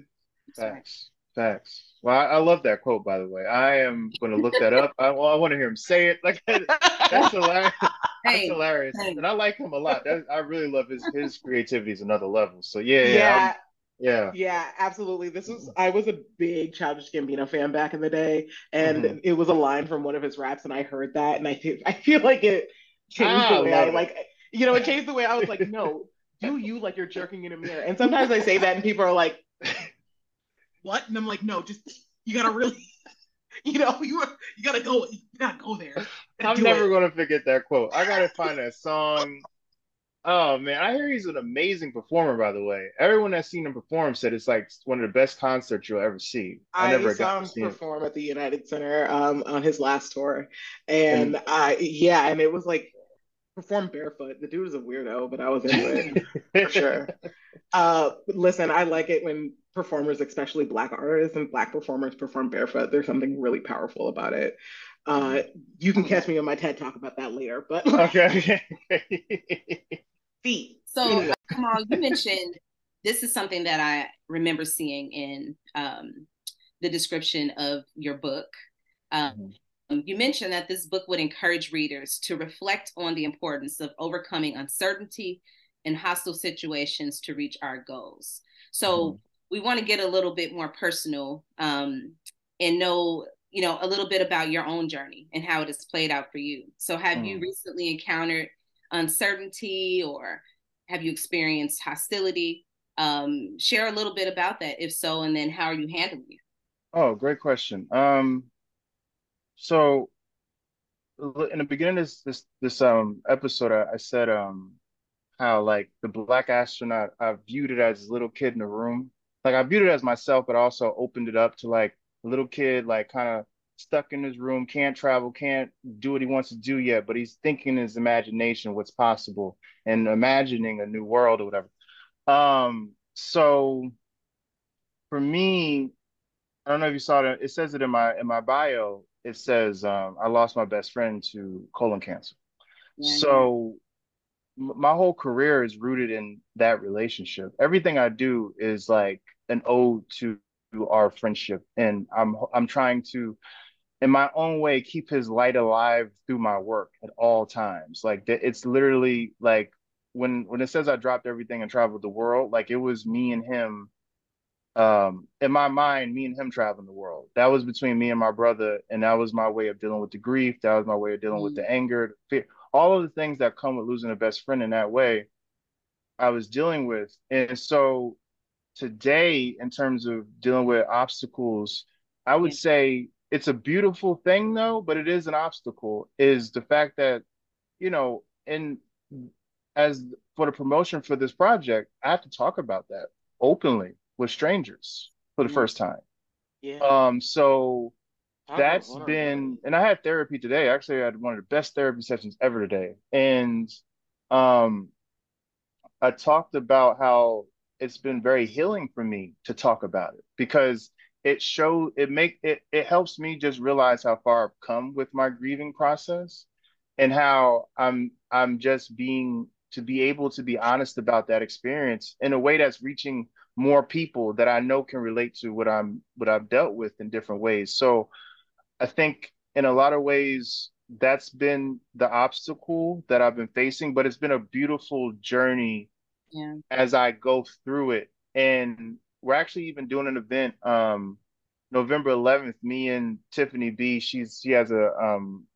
Facts. Facts. Well I, I, love that quote by the way. I am going to look that up. I, well, I want to hear him say it. Like that's hilarious that's hilarious, and I like him a lot. That, I really love his his creativity is another level. So yeah, yeah, yeah. yeah. Yeah, absolutely. This was I was a big Childish Gambino fan back in the day, and mm-hmm. it was a line from one of his raps, and I heard that, and I feel I feel like it changed ah, the way I like. You know, it changed the way I was like, no, do you like you're jerking in a mirror? And sometimes I say that, and people are like, what? And I'm like, no, just you gotta really you know, you you gotta go, you gotta go there. I'm never it. gonna forget that quote. I gotta find that song. Oh man, I hear he's an amazing performer. By the way, everyone that's seen him perform said it's like one of the best concerts you'll ever see. I, I never saw him perform it. at the United Center um, on his last tour, and, and I yeah, and it was like perform barefoot. The dude is a weirdo, but I was into it for sure. Uh, listen, I like it when performers, especially black artists and black performers, perform barefoot. There's something really powerful about it. Uh, you can catch me on my TED talk about that later. But okay, feet. So, Kamal, you mentioned this is something that I remember seeing in um, the description of your book. Um, mm-hmm you mentioned that this book would encourage readers to reflect on the importance of overcoming uncertainty in hostile situations to reach our goals. So mm-hmm. We want to get a little bit more personal um, and know, you know, a little bit about your own journey and how it has played out for you. So have mm-hmm. you mm. recently encountered uncertainty or have you experienced hostility? Um, share a little bit about that, if so, and then how are you handling it? Oh, great question. Um, so in the beginning of this this this um episode, I, I said um how like the black astronaut, I viewed it as a little kid in the room. Like I viewed it as myself, but also opened it up to like a little kid, like kind of stuck in his room, can't travel, can't do what he wants to do yet, but he's thinking in his imagination what's possible and imagining a new world or whatever. Um, so for me, I don't know if you saw it. It says it in my in my bio it says um, I lost my best friend to colon cancer. Yeah, so. My whole career is rooted in that relationship. Everything I do is like an ode to our friendship, and I'm I'm trying to, in my own way, keep his light alive through my work at all times. Like it's literally like when when it says I dropped everything and traveled the world, like it was me and him um in my mind me and him traveling the world that was between me and my brother and that was my way of dealing with the grief that was my way of dealing mm-hmm. with the anger the fear, all of the things that come with losing a best friend in that way i was dealing with and so today in terms of dealing with obstacles i would say it's a beautiful thing though but it is an obstacle is the fact that you know and as for the promotion for this project i have to talk about that openly with strangers for the mm-hmm. first time. Yeah. Um. So that's been, and I had therapy today. Actually, I had one of the best therapy sessions ever today, and um, I talked about how it's been very healing for me to talk about it because it show it make it it helps me just realize how far I've come with my grieving process and how I'm I'm just being to be able to be honest about that experience in a way that's reaching more people that I know can relate to what I'm what I've dealt with in different ways. So I think in a lot of ways that's been the obstacle that I've been facing, but it's been a beautiful journey yeah. as I go through it. And we're actually even doing an event um November 11th, me and Tiffany B, she's she has a um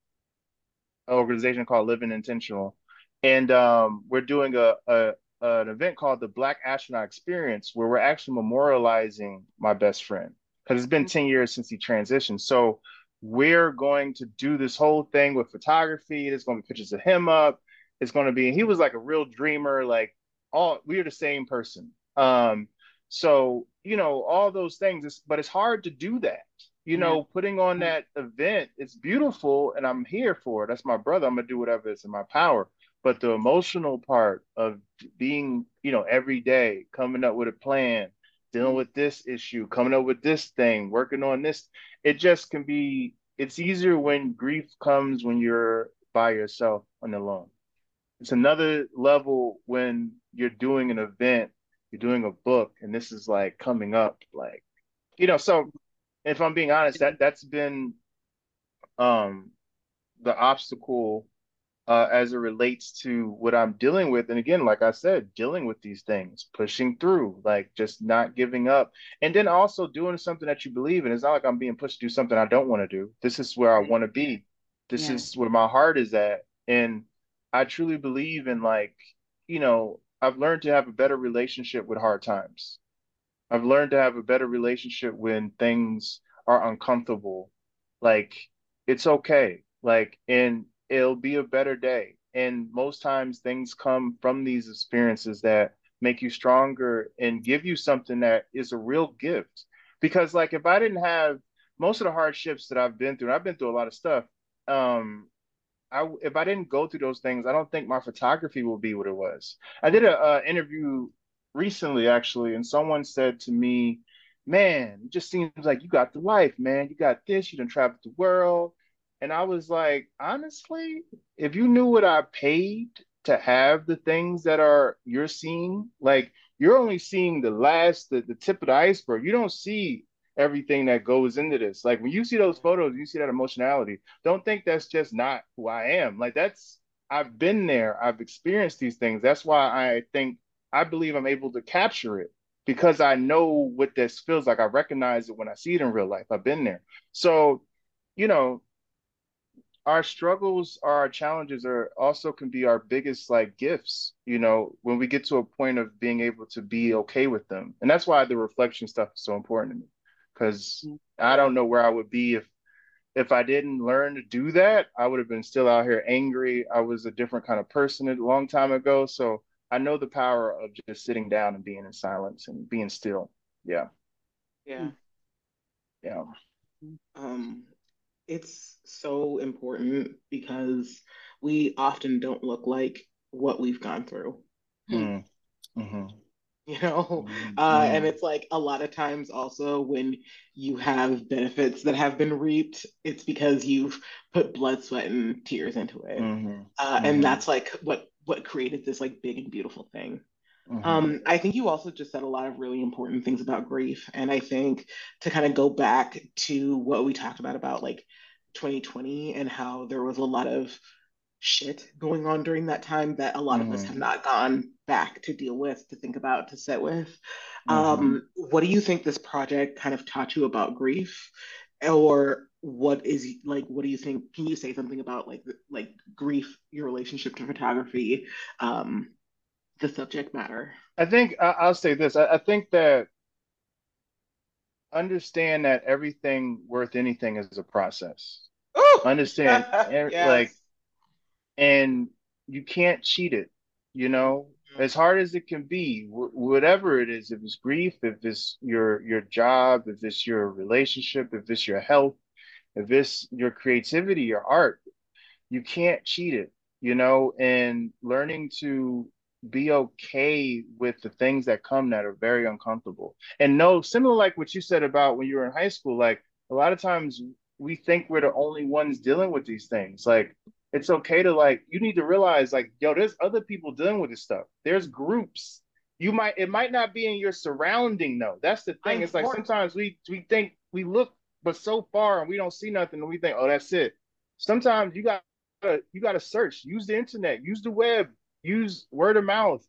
organization called Living Intentional. And um we're doing a, a an event called the Black Astronaut Experience, where we're actually memorializing my best friend. because it's been 10 years since he transitioned. So we're going to do this whole thing with photography. There's going to be pictures of him up. It's going to be, he was like a real dreamer. Like all, we are the same person. Um, so, you know, all those things, but it's hard to do that. You know, yeah. putting on that event, it's beautiful and I'm here for it. That's my brother. I'm going to do whatever is in my power. But the emotional part of being, you know, every day coming up with a plan, dealing with this issue, coming up with this thing, working on this. It just can be, it's easier when grief comes when you're by yourself and alone. It's another level when you're doing an event, you're doing a book, and this is like coming up, like, you know, so if I'm being honest, that that's been um the obstacle uh, as it relates to what I'm dealing with. And again, like I said, dealing with these things, pushing through, like just not giving up. And then also doing something that you believe in. It's not like I'm being pushed to do something I don't want to do. This is where I want to be. This yeah. is where my heart is at. And I truly believe in like, you know, I've learned to have a better relationship with hard times. I've learned to have a better relationship when things are uncomfortable. Like it's okay. Like and it'll be a better day. And most times things come from these experiences that make you stronger and give you something that is a real gift. Because like if I didn't have most of the hardships that I've been through, I've been through a lot of stuff. Um, I if I didn't go through those things, I don't think my photography will be what it was. I did a, a interview recently actually, and someone said to me, "Man, it just seems like you got the life, man. You got this. You done traveled the world. And I was like, honestly, if you knew what I paid to have the things that are you're seeing, like you're only seeing the last, the, the tip of the iceberg. You don't see everything that goes into this. Like when you see those photos, you see that emotionality. Don't think that's just not who I am. Like that's I've been there. I've experienced these things. That's why I think I believe I'm able to capture it because I know what this feels like. I recognize it when I see it in real life. I've been there. So, you know, our struggles or our challenges are also can be our biggest like gifts you know when we get to a point of being able to be okay with them. And that's why the reflection stuff is so important to me because i don't know where i would be if if i didn't learn to do that. I would have been still out here angry. I was a different kind of person a long time ago. So i know the power of just sitting down and being in silence and being still. Yeah. Yeah. Yeah. Um it's so important because we often don't look like what we've gone through. Mm. Mm-hmm. You know, mm-hmm. uh, and it's like a lot of times also when you have benefits that have been reaped, it's because you've put blood, sweat, and tears into it, mm-hmm. Uh, and mm-hmm. that's like what what created this like big and beautiful thing. Mm-hmm. Um, I think you also just said a lot of really important things about grief. And I think to kind of go back to what we talked about, about like 2020 and how there was a lot of shit going on during that time that a lot mm-hmm. of us have mm-hmm. not gone back to deal with, to think about, to sit with. Mm-hmm. Um, what do you think this project kind of taught you about grief? Or what is like what do you think can you say something about like like grief your relationship to photography um the subject matter. I think I'll say this. I, think that understand that everything worth anything is a process. Ooh! Understand, yes. like, and you can't cheat it. You know, mm-hmm. as hard as it can be, whatever it is, if it's grief, if it's your your job, if it's your relationship, if it's your health, if it's your creativity, your art, you can't cheat it. You know, and learning to be okay with the things that come that are very uncomfortable. And no, similar like what you said about when you were in high school, like a lot of times we think we're the only ones dealing with these things. Like it's okay to like you need to realize like yo, there's other people dealing with this stuff. There's groups. You might it might not be in your surrounding though. That's the thing. It's like sometimes we we think we look but so far and we don't see nothing and we think, oh, that's it. Sometimes you got you got to search, use the internet, use the web, use word of mouth,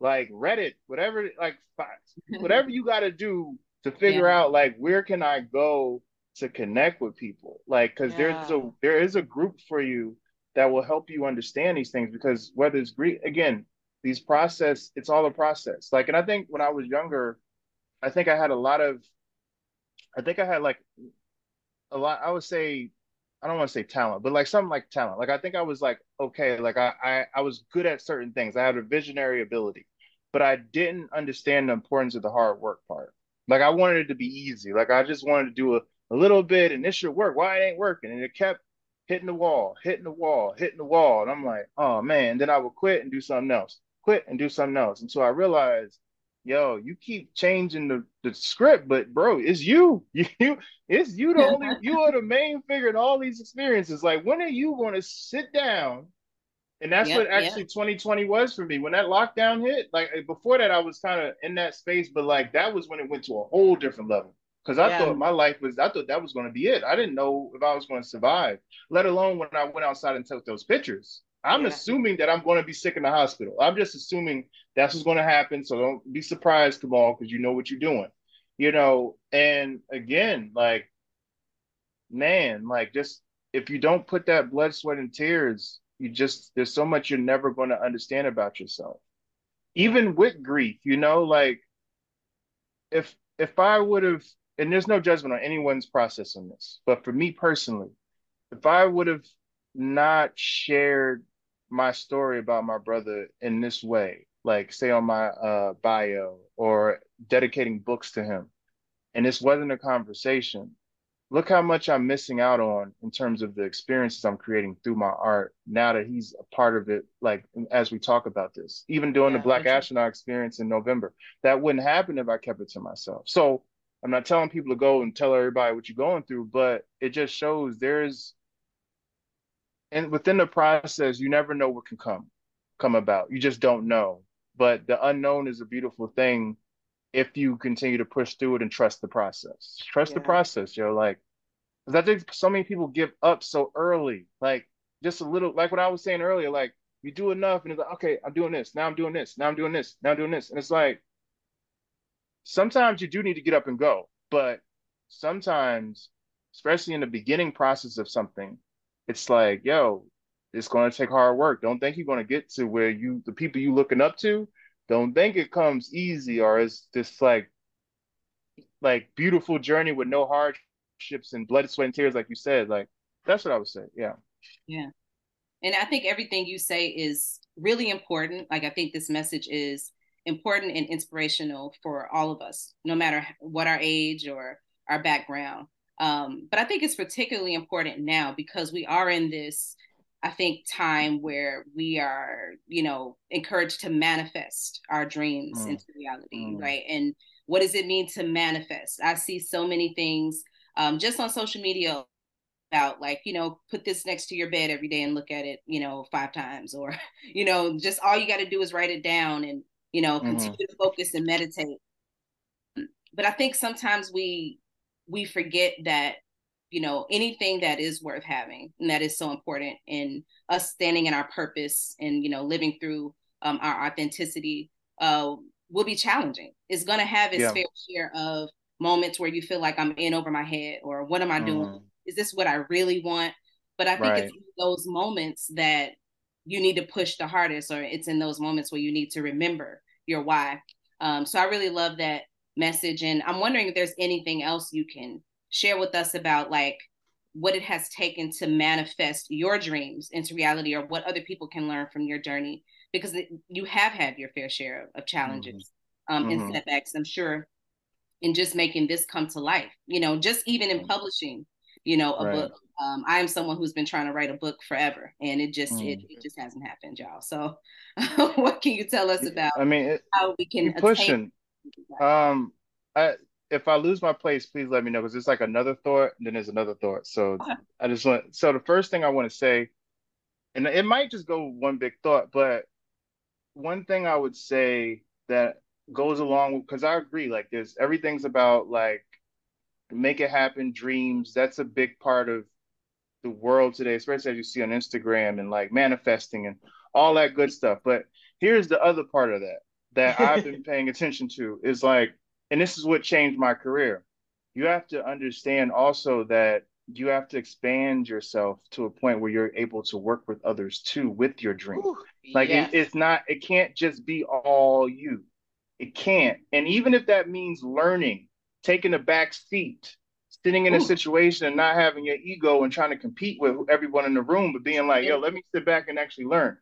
like Reddit, whatever, like whatever you got to do to figure yeah. out like where can I go to connect with people, like because yeah. there's a there is a group for you that will help you understand these things because whether it's grief again these process it's all a process like and i think when i was younger i think i had a lot of I think I had like a lot. I would say I don't want to say talent, but like something like talent. Like I think I was like okay, like I, I I was good at certain things. I had a visionary ability, but I didn't understand the importance of the hard work part. Like I wanted it to be easy. Like I just wanted to do a, a little bit and this should work. Why it ain't working? And it kept hitting the wall, hitting the wall, hitting the wall. And I'm like, oh man. And then I would quit and do something else. Quit and do something else. And so I realized yo, you keep changing the, the script, but bro, it's you. You it's you the only you are the main figure in all these experiences. Like, when are you gonna sit down? And that's yep, what actually yep. 2020 was for me. When that lockdown hit, like eh, before that, I was kind of in that space, but like that was when it went to a whole different level. Because I yeah. thought my life was, I thought that was going to be it. I didn't know if I was going to survive, let alone when I went outside and took those pictures. I'm yeah. assuming that I'm going to be sick in the hospital. I'm just assuming that's what's going to happen. So don't be surprised, Kamal, because you know what you're doing. You know, and again, like, man, like just if you don't put that blood, sweat, and tears, you just there's so much you're never going to understand about yourself. Even with grief, you know, like if if I would have, and there's no judgment on anyone's process on this, but for me personally, if I would have not shared my story about my brother in this way, like say on my uh, bio or dedicating books to him, and this wasn't a conversation, look how much I'm missing out on in terms of the experiences I'm creating through my art now that he's a part of it. Like as we talk about this, even doing yeah, the Black Astronaut experience in November, that wouldn't happen if I kept it to myself. So I'm not telling people to go and tell everybody what you're going through, but it just shows there's and within the process, you never know what can come come about. You just don't know. But the unknown is a beautiful thing if you continue to push through it and trust the process. Trust yeah. the process, yo. Like, because I think so many people give up so early. Like, just a little, like what I was saying earlier. Like, you do enough, and it's like, okay, I'm doing this. Now I'm doing this. Now I'm doing this. Now I'm doing this. And it's like, sometimes you do need to get up and go, but sometimes, especially in the beginning process of something, it's like, yo, it's going to take hard work. Don't think you're going to get to where you, the people you looking up to, don't think it comes easy or it's this like, like beautiful journey with no hardships and blood, sweat, and tears, like you said. Like that's what I would say. Yeah. Yeah. And I think everything you say is really important. Like I think this message is important and inspirational for all of us, no matter what our age or our background. Um, but I think it's particularly important now because we are in this, I think, time where we are, you know, encouraged to manifest our dreams mm. into reality, mm. right? And what does it mean to manifest? I see so many things um, just on social media about like you know put this next to your bed every day and look at it you know five times or you know just all you got to do is write it down and you know continue mm-hmm. to focus and meditate but i think sometimes we we forget that you know anything that is worth having and that is so important in us standing in our purpose and you know living through um, our authenticity uh, will be challenging it's going to have its yeah. fair share of moments where you feel like i'm in over my head or what am i doing mm. is this what i really want but i think right. it's those moments that you need to push the hardest or it's in those moments where you need to remember your why um, so i really love that message. And I'm wondering if there's anything else you can share with us about like what it has taken to manifest your dreams into reality or what other people can learn from your journey because you have had your fair share of challenges mm-hmm. um, and mm-hmm. setbacks i'm sure in just making this come to life you know just even in publishing you know a right. book um, i am someone who's been trying to write a book forever and it just mm. it, it, just hasn't happened y'all so what can you tell us about i mean it, how we can pushing um, I if I lose my place, please let me know because it's like another thought, and then there's another thought. So okay. I just want. So the first thing I want to say, and it might just go one big thought, but one thing I would say that goes along because I agree. Like there's everything's about like make it happen, dreams. That's a big part of the world today, especially as you see on Instagram and like manifesting and all that good stuff. But here's the other part of that that I've been paying attention to is like, and this is what changed my career. You have to understand also that you have to expand yourself to a point where you're able to work with others too with your dream. Ooh, like yes. it, it's not, it can't just be all you. It can't. And even if that means learning, taking a back seat sitting in Ooh. a situation and not having your ego and trying to compete with everyone in the room, but being like, yo, let me sit back and actually learn.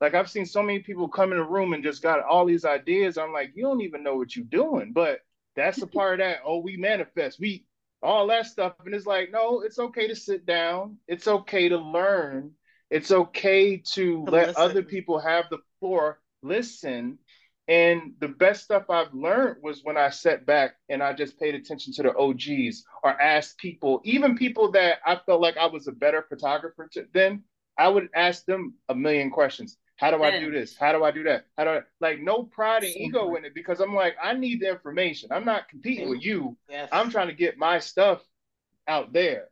Like I've seen so many people come in a room and just got all these ideas. I'm like, you don't even know what you're doing. But that's the part of that. Oh, we manifest. We all that stuff. And it's like, no, it's okay to sit down. It's okay to learn. It's okay to, to let listen. other people have the floor, listen. And the best stuff I've learned was when I sat back and I just paid attention to the OGs or asked people, even people that I felt like I was a better photographer to, then, I would ask them a million questions. How do I do this? How do I do that? How do I like no pride and ego in it because I'm like, I need the information. I'm not competing with you. Yes. I'm trying to get my stuff out there.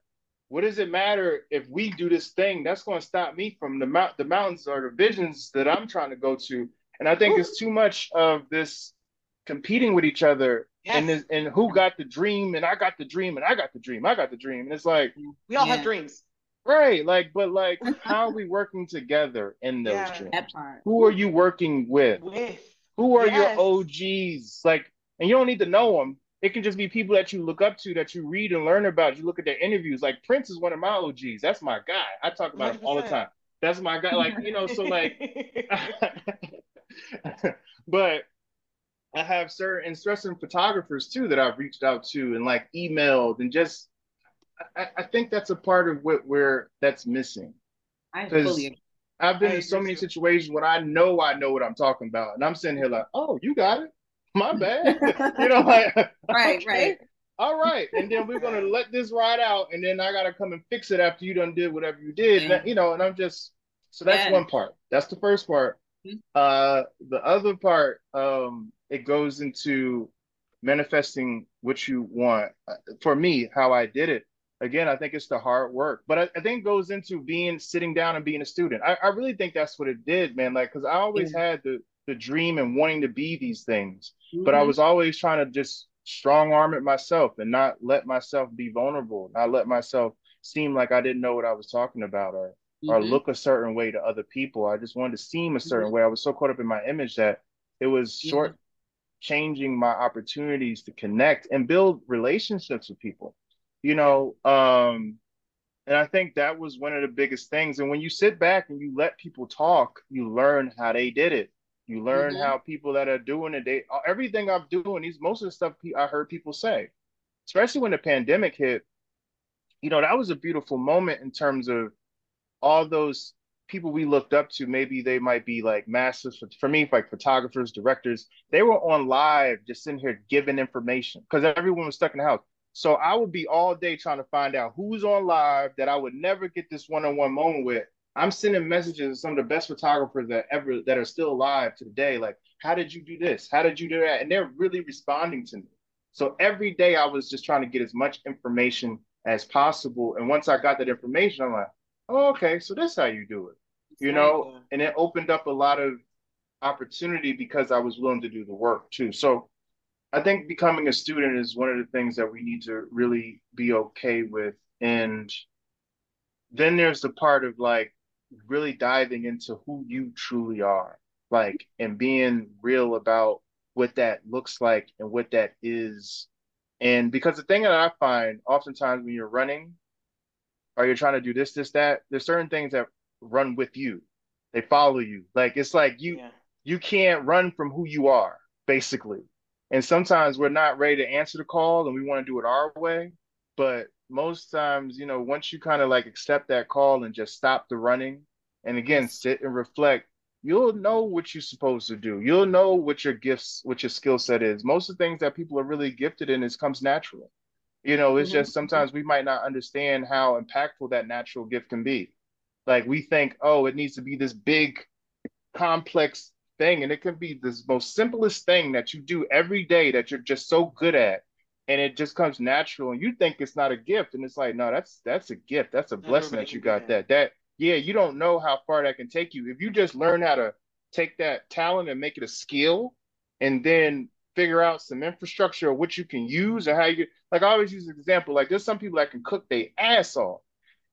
What does it matter if we do this thing? That's going to stop me from the mount the mountains or the visions that I'm trying to go to. And I think Ooh. it's too much of this competing with each other yes. and this, and who got the dream and I got the dream and I got the dream. I got the dream. And it's like we all yeah. have dreams. Right, like, but like, how are we working together in those yeah, dreams? Who are you working with? with. Who are yes. your OGs? Like, and you don't need to know them. It can just be people that you look up to, that you read and learn about. You look at their interviews. Like Prince is one of my OGs. That's my guy. I talk about 100%. him all the time. That's my guy. Like, you know, so like, but I have certain interesting photographers too that I've reached out to and like emailed and just I, I think that's a part of what we're that's missing. I fully agree. I've been I in so many situations when I know I know what I'm talking about, and I'm sitting here like, "Oh, you got it, my bad," you know, like, right, okay. right, all right, and then we're gonna let this ride out, and then I gotta come and fix it after you done did whatever you did, yeah. and, you know, and I'm just so that's yeah. one part. That's the first part. Mm-hmm. Uh, the other part, um, it goes into manifesting what you want. Uh, for me, how I did it again, I think it's the hard work, but I, I, think goes into being sitting down and being a student. I, I really think that's what it did, man. Like, cause I always mm-hmm. had the the dream and wanting to be these things, mm-hmm. but I mm-hmm. was always trying to just strong arm it myself and not let myself be vulnerable, not let myself seem like I didn't know what I was talking about or mm-hmm. or look a certain way to other people. I just wanted to seem a certain mm-hmm. way. I was so caught up in my image that it was short changing my opportunities to connect and build relationships with people you know um and i think that was one of the biggest things. And when you sit back and you let people talk you learn how they did it. You learn mm-hmm. how people that are doing it they everything i'm doing these most of the stuff i heard people say especially when the pandemic hit you know that was a beautiful moment in terms of all those people we looked up to. Maybe they might be like masters for, for me like photographers directors. They were on live just sitting here giving information because everyone was stuck in the house so I would be all day trying to find out who's on live that I would never get this one-on-one moment with. I'm sending messages to some of the best photographers that ever that are still alive today. Like, how did you do this? How did you do that? And they're really responding to me. So every day I was just trying to get as much information as possible. And once I got that information, I'm like, oh, okay, so that's how you do it. You know, and it opened up a lot of opportunity because I was willing to do the work too. So I think becoming a student is one of the things that we need to really be okay with. And then there's the part of like really diving into who you truly are, like, and being real about what that looks like and what that is. And because the thing that I find oftentimes when you're running or you're trying to do this, this, that, there's certain things that run with you. They follow you. Like it's like you yeah. you can't run from who you are, basically. And sometimes we're not ready to answer the call and we want to do it our way. But most times, you know, once you kind of like accept that call and just stop the running and again sit and reflect, you'll know what you're supposed to do. You'll know what your gifts, what your skill set is. Most of the things that people are really gifted in is comes natural. You know, it's mm-hmm. just sometimes we might not understand how impactful that natural gift can be. Like we think, oh, it needs to be this big, complex thing and it can be the most simplest thing that you do every day that you're just so good at and it just comes natural and you think it's not a gift and it's like no that's that's a gift. That's a blessing that you got that that yeah you don't know how far that can take you. If you just learn how to take that talent and make it a skill and then figure out some infrastructure of what you can use and how you like I always use an example like there's some people that can cook their ass off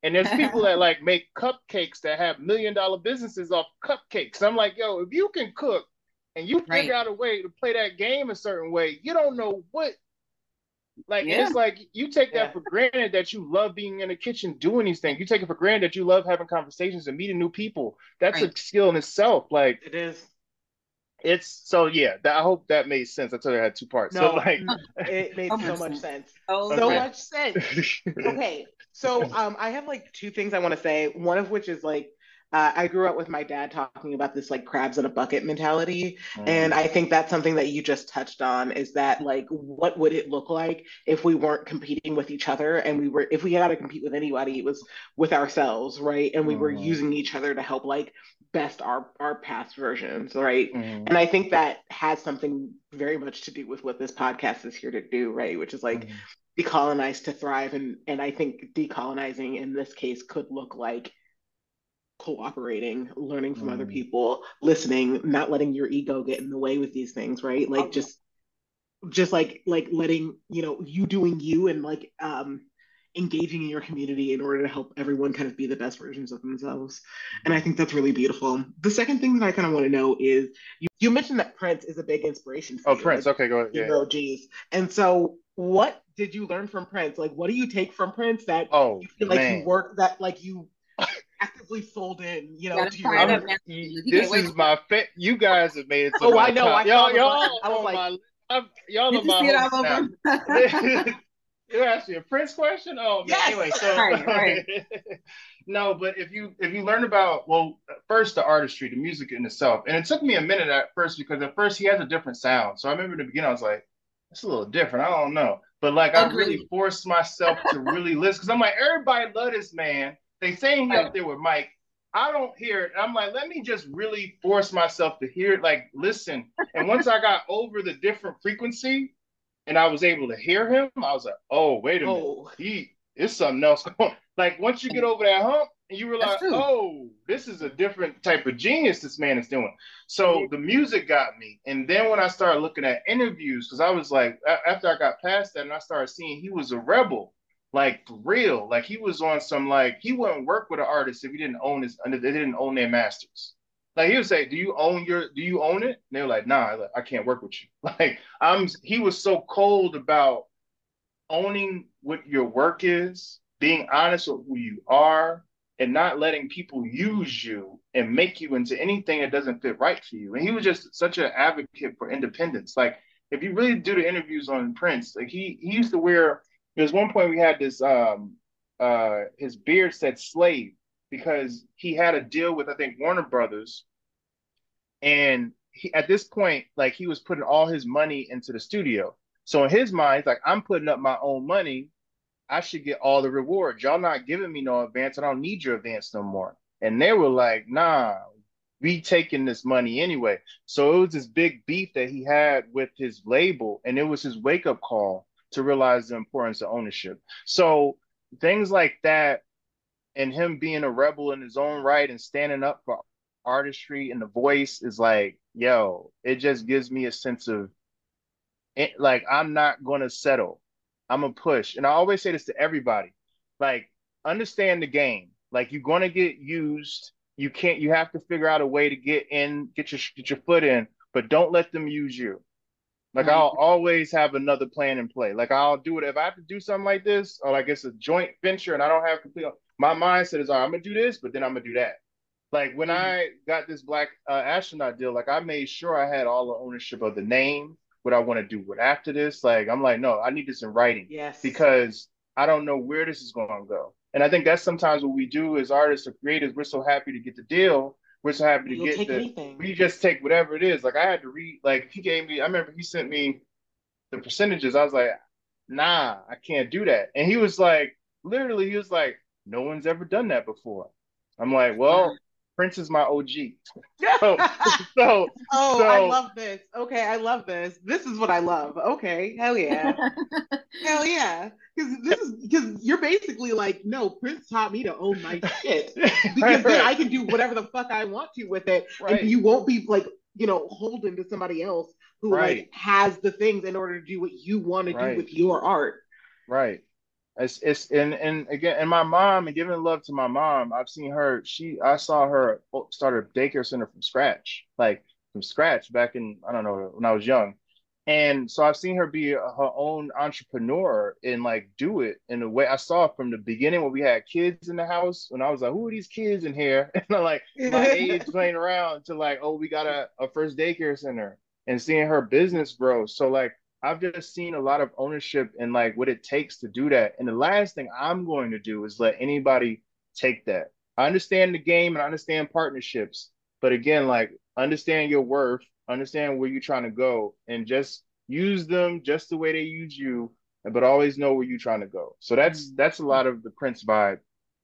and there's people that like make cupcakes that have million dollar businesses off cupcakes. I'm like, yo, if you can cook and you figure right. out a way to play that game a certain way, you don't know what Like yeah. it's like you take that yeah. for granted that you love being in the kitchen doing these things. You take it for granted that you love having conversations and meeting new people. That's right. a skill in itself. Like it is. It's so yeah. That, I hope that made sense. I told you I had two parts. No, so like it made oh, so much sense. Oh, so okay. much sense. okay, so um, I have like two things I want to say. One of which is like uh, I grew up with my dad talking about this like crabs in a bucket mentality. Mm. And I think that's something that you just touched on is that like, what would it look like if we weren't competing with each other and we were, if we had to compete with anybody, it was with ourselves, right? And we mm. were mm-hmm. using each other to help like best our, our past versions, right? Mm. And I think that has something very much to do with what this podcast is here to do, right? Which is like, decolonize to thrive and and i think decolonizing in this case could look like cooperating, learning from mm. other people, listening, not letting your ego get in the way with these things, right? Like just just like like letting, you know, you doing you and like um engaging in your community in order to help everyone kind of be the best versions of themselves. And I think that's really beautiful. The second thing that I kind of want to know is you, you mentioned that Prince is a big inspiration for oh, you. Prince. Like, okay, go ahead. Yeah. Know, geez. And so what did you learn from Prince? Like what do you take from Prince that oh, you feel like man. you work that like you actively sold in, you know. To your, this is my fa- You guys have made it. So Oh, I know. I y'all, y'all, I was like, I'm, y'all are my host You're asking a Prince question? Oh. Yes. Anyway, so right, right. no, but if you if you learn about well, first the artistry, the music in itself, and it took me a minute at first because at first he has a different sound. So I remember in the beginning I was like, it's a little different. I don't know, but like I really forced myself to really listen because I'm like everybody love this man. They saying he up there with Mike. I don't hear it. I'm like, let me just really force myself to hear it, like listen. And once I got over the different frequency and I was able to hear him, I was like, oh, wait a minute. Oh. He it's something else. like once you get over that hump and you realize, oh, this is a different type of genius this man is doing. So the music got me. And then when I started looking at interviews, because I was like, after I got past that and I started seeing he was a rebel like for real. Like he was on some like he wouldn't work with an artist if he didn't own his they didn't own their masters. Like he would say, "Do you own your? Do you own it?" And they were like, "Nah, I can't work with you." Like I'm. He was so cold about owning what your work is, being honest with who you are, and not letting people use you and make you into anything that doesn't fit right for you. And he was just such an advocate for independence. Like if you really do the interviews on Prince, like he he used to wear there's one point we had this um uh his beard said slave because he had a deal with I think Warner Brothers, and he, at this point, like he was putting all his money into the studio. So in his mind, he's like, I'm putting up my own money. I should get all the rewards. Y'all not giving me no advance. I don't need your advance no more. And they were like, Nah, we taking this money anyway. So it was this big beef that he had with his label, and it was his wake up call to realize the importance of ownership. So things like that and him being a rebel in his own right and standing up for artistry and the voice is like, yo, it just gives me a sense of it, like I'm not to settle. I'm to push. And I always say this to everybody. Like understand the game. Like you're to get used. You can't you have to figure out a way to get in, get your get your foot in, but don't let them use you. Like mm-hmm. I'll always have another plan in play. Like I'll do it if I have to do something like this, or like it's a joint venture and I don't have complete. My mindset is, all right, I'm gonna do this, but then I'm gonna do that. Like when mm-hmm. I got this black uh, astronaut deal, like I made sure I had all the ownership of the name, what I want to do with after this. Like I'm like, no, I need this in writing. Yes. Because I don't know where this is going to go. And I think that's sometimes what we do as artists or creators. We're so happy to get the deal we're so happy to You'll get the. Anything. We just take whatever it is. Like I had to read. Like he gave me. I remember he sent me the percentages. I was like, Nah, I can't do that. And he was like, literally, he was like, No one's ever done that before. I'm like, Well, Prince is my OG. so, so, oh, so, I love this. Okay, I love this. This is what I love. Okay, hell yeah, hell yeah. Because this is because you're basically like, no, Prince taught me to own my shit because right, then I can do whatever the fuck I want to with it, right. and you won't be like, you know, holding to somebody else who right. like has the things in order to do what you want to do with your art. Right. It's it's and and again and my mom and giving love to my mom. I've seen her. She I saw her oh, start a daycare center from scratch, like from scratch back in I don't know when I was young, And so I've seen her be her own entrepreneur and like do it in a way I saw from the beginning when we had kids in the house. When I was like, "Who are these kids in here?" And I'm like my age playing around to like, "Oh, we got a, a first daycare center," and seeing her business grow. So like I've just seen a lot of ownership and like what it takes to do that. And the last thing I'm going to do is let anybody take that. I understand the game and I understand partnerships, but again, like understand your worth understand where you're trying to go, and just use them just the way they use you, but always know where you're trying to go. So that's mm-hmm. that's a lot of the Prince vibe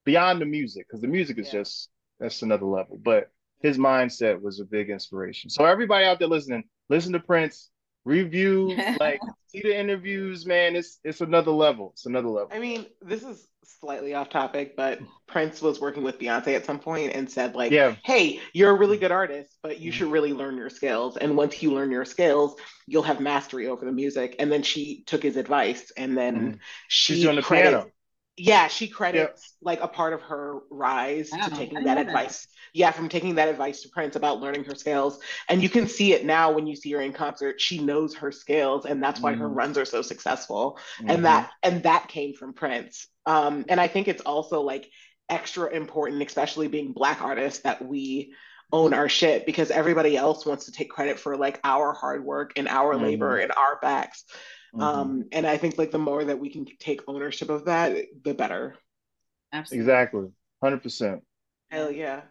beyond the music, because the music is yeah. just that's another level. But his mindset was a big inspiration. So everybody out there listening, listen to Prince, review, like see the interviews, man. It's it's another level. It's another level. I mean, this is slightly off topic, but Prince was working with Beyonce at some point and said, like, yeah. hey, you're a really good artist, but you should really learn your skills. And once you learn your skills, you'll have mastery over the music. And then she took his advice and then mm-hmm. she She's doing the piano yeah, she credits yep. like a part of her rise to taking that advice. That. Yeah, from taking that advice to Prince about learning her scales. And you can see it now when you see her in concert. She knows her scales, and that's why mm. her mm-hmm. runs are so successful. Mm-hmm. And that and that came from Prince. Um, and I think it's also like extra important, especially being black artists, that we own our shit because everybody else wants to take credit for like our hard work and our mm. labor and our backs. Mm-hmm. Um, and I think like the more that we can take ownership of that, the better. Absolutely. Exactly. Hundred percent. Hell yeah.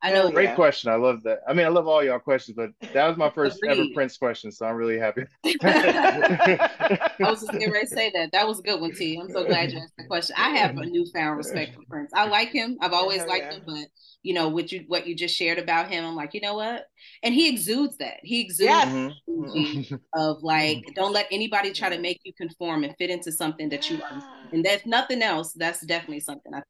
I know. Great yeah. question. I love that. I mean, I love all y'all questions, but that was my first ever Prince question, so I'm really happy. I was just getting ready to say that. That was a good one, T. I'm so glad you asked the question. I have a newfound respect for Prince. I like him. I've always liked yeah. him, but you know what you what you just shared about him i'm like you know what and he exudes that he exudes yes. Mm-hmm. of like don't let anybody try to make you conform and fit into something that you are and if nothing else that's definitely something i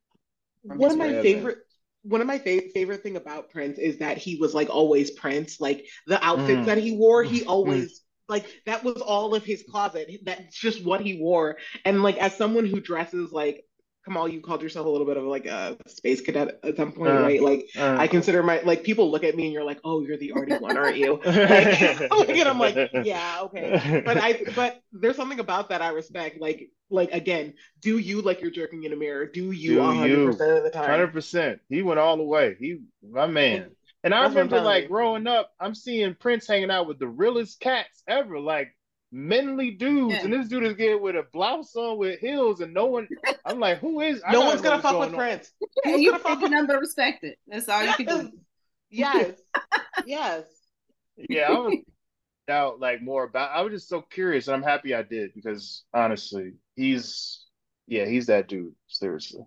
one of my favorite one of my fa- favorite thing about prince is that he was like always prince like the outfits mm. that he wore he mm. always like that was all of his closet that's just what he wore and like as someone who dresses like Kamal, you called yourself a little bit of like a space cadet at some point, uh, right? Like uh, I consider my like people look at me and you're like, oh, you're the arty one, aren't you? Like, and I'm like, yeah, okay. But I but there's something about that I respect. Like like again, do you like you're jerking in a mirror? Do you 100 percent of the time? Hundred percent. He went all the way. He my man. And I remember like growing up, I'm seeing Prince hanging out with the realest cats ever. Like manly dudes, yeah. and this dude is getting with a blouse on with heels, and no one. I'm like, who is? no one's gonna fuck with on. Prince. Yeah, you fuck with number respected. That's all you can do. yes, yes. Yeah, I was out like more about. I was just so curious, and I'm happy I did because honestly, he's yeah, he's that dude. Seriously,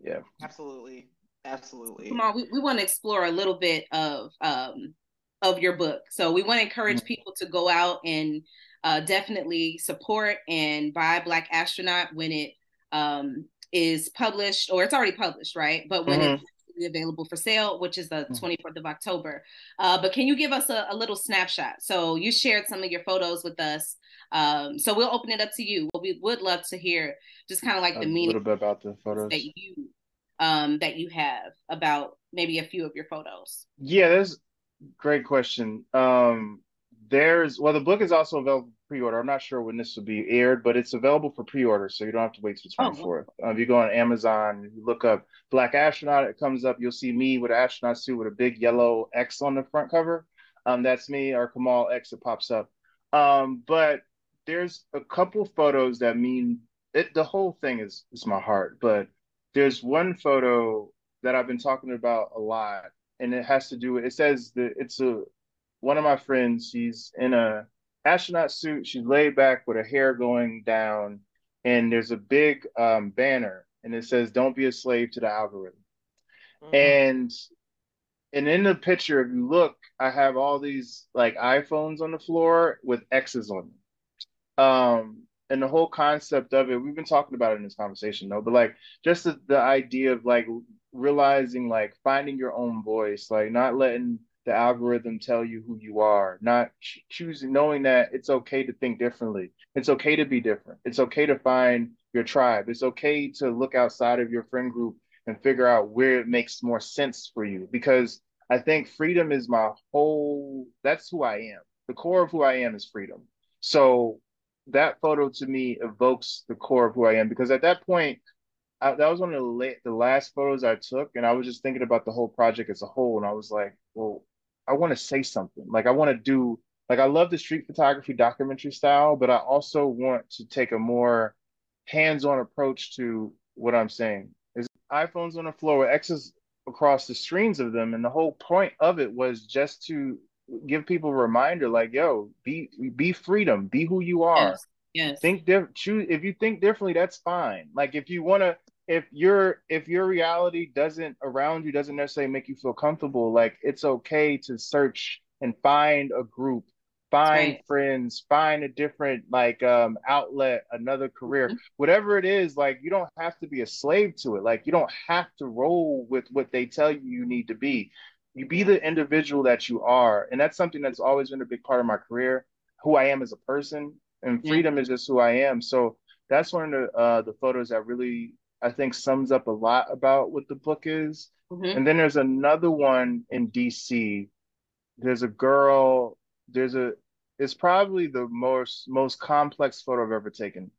yeah, absolutely, absolutely. Come on, we, we want to explore a little bit of um of your book. So we want to encourage mm-hmm. people to go out and uh, definitely support and buy Black Astronaut when it um, is published, or it's already published, right? But when mm-hmm. it's available for sale, which is the 24th mm-hmm. of October. Uh, but can you give us a, a, little snapshot? So you shared some of your photos with us. Um, so we'll open it up to you. We would love to hear just kind of like the meaning a little bit about the photos that you um, that you have about maybe a few of your photos. Yeah, that's great question. Um, there's well, the book is also available pre-order. I'm not sure when this will be aired, but it's available for pre-order, so you don't have to wait till 24th. Oh, uh, if you go on Amazon, you look up Black Astronaut, it comes up. You'll see me with an astronaut suit with a big yellow X on the front cover. Um, that's me, or Kamal X. It pops up. Um, but there's a couple photos that mean it. The whole thing is is my heart, but there's one photo that I've been talking about a lot, and it has to do with. It says that it's a one of my friends. She's in a astronaut suit. She's laid back with her hair going down, and there's a big um, banner, and it says, "Don't be a slave to the algorithm." Mm-hmm. And and in the picture, if you look, I have all these like iPhones on the floor with X's on them. Um, and the whole concept of it, we've been talking about it in this conversation though, but like just the, the idea of like realizing like finding your own voice, like not letting the algorithm tell you who you are, not ch- choosing, knowing that it's okay to think differently. It's okay to be different. It's okay to find your tribe. It's okay to look outside of your friend group and figure out where it makes more sense for you. Because I think freedom is my whole, that's who I am. The core of who I am is freedom. So that photo to me evokes the core of who I am because at that point, I, that was one of the, la- the last photos I took, and I was just thinking about the whole project as a whole, and I was like, well, I want to say something. Like I want to do like I love the street photography documentary style, but I also want to take a more hands-on approach to what I'm saying. Is iPhones on the floor with X's across the screens of them, and the whole point of it was just to give people a reminder, like, yo, be be freedom, be who you are. Yes. Yes. Think different. Choose if you think differently, that's fine. Like if you want to if your if your reality doesn't around you doesn't necessarily make you feel comfortable like it's okay to search and find a group find right. friends find a different like um outlet another career mm-hmm. whatever it is like you don't have to be a slave to it like you don't have to roll with what they tell you you need to be you be the individual that you are and that's something that's always been a big part of my career who i am as a person and freedom yeah. is just who i am so that's one of the uh, the photos that really I think sums up a lot about what the book is. Mm-hmm. And then there's another one in DC. There's a girl, there's a it's probably the most most complex photo I've ever taken.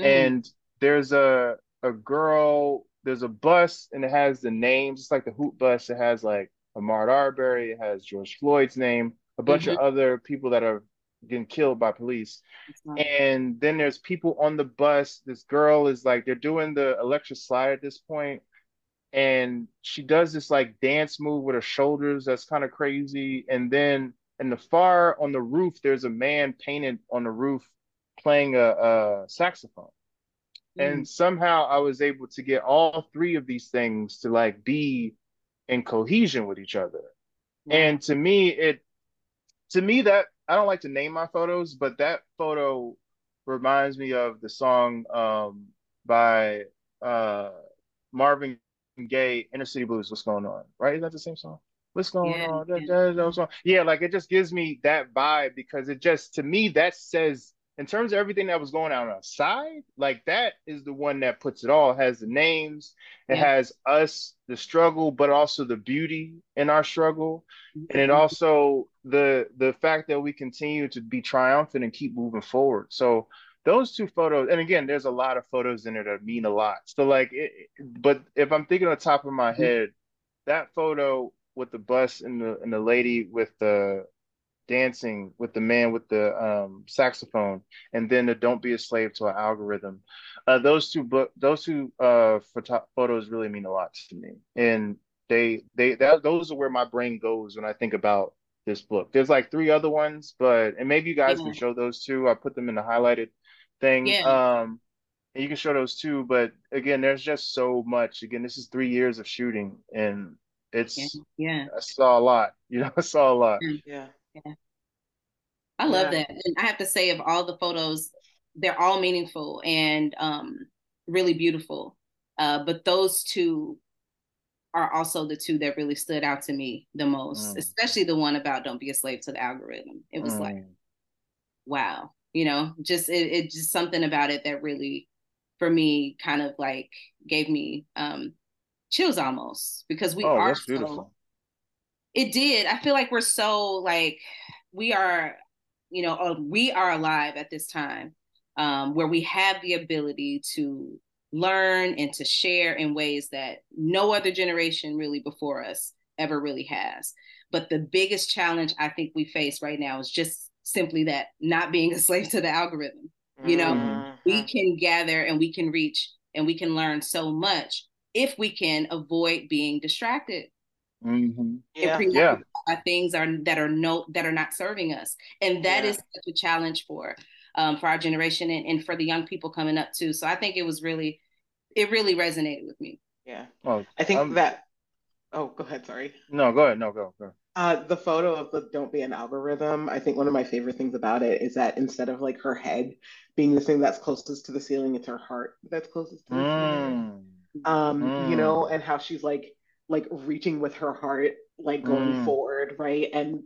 Mm-hmm. And there's a a girl, there's a bus and it has the names, it's like the hoot bus. It has like Ahmaud Arbery, it has George Floyd's name, a bunch mm-hmm. of other people that are getting killed by police. And then there's people on the bus. This girl is like, they're doing the electric slide at this point, And she does this like dance move with her shoulders that's kind of crazy. And then in the far on the roof, there's a man painted on the roof playing a, a saxophone. Mm. And somehow I was able to get all three of these things to like be in cohesion with each other. And to me, it to me that I don't like to name my photos, but that photo reminds me of the song um, by uh, Marvin Gaye, Inner City Blues. What's going on? Right? Is that the same song? What's going yeah, on? Yeah. Da, da, da, yeah, like it just gives me that vibe because it just to me that says in terms of everything that was going on outside, like that is the one that puts it all. It has the names, it yeah. has us, the struggle, but also the beauty in our struggle, mm-hmm. and it mm-hmm. also the the fact that we continue to be triumphant and keep moving forward. So those two photos, and again, there's a lot of photos in there that mean a lot. So like, it, but if I'm thinking on the top of my head, that photo with the bus and the and the lady with the dancing with the man with the um, saxophone, and then the "Don't Be a Slave to an Algorithm." Uh, those two book, those two uh, photo- photos really mean a lot to me, and they they that, those are where my brain goes when I think about this book. There's like three other ones, but and maybe you guys yeah. can show those two. I put them in the highlighted thing. Yeah. Um, and you can show those too. But again, there's just so much. Again, this is three years of shooting, and it's yeah. yeah. I saw a lot. You know, I saw a lot. Yeah. Yeah. I love yeah. that. And I have to say, of all the photos, they're all meaningful and um, really beautiful. Uh, but those two are also the two that really stood out to me the most, mm. especially the one about don't be a slave to the algorithm. It was mm. like, wow, you know, just it, it just something about it that really, for me, kind of like gave me um, chills almost because we oh, are so it did. I feel like we're so like we are, you know, uh, we are alive at this time um, where we have the ability to learn and to share in ways that no other generation really before us ever really has. But the biggest challenge I think we face right now is just simply that not being a slave to the algorithm. You know, mm-hmm. we can gather and we can reach and we can learn so much if we can avoid being distracted Mm-hmm. Yeah. yeah. things are that are no that are not serving us, and that yeah. is such a challenge for um, for our generation and, and for the young people coming up too. So I think it was really, it really resonated with me. Yeah. Well, I think um, that. Oh, go ahead. Sorry. No, go ahead. No, go. go. Uh, the photo of the "Don't Be an Algorithm." I think one of my favorite things about it is that instead of like her head being the thing that's closest to the ceiling, it's her heart that's closest to the mm. ceiling. Um, mm. you know, and how she's like like reaching with her heart, like going mm. forward, right? And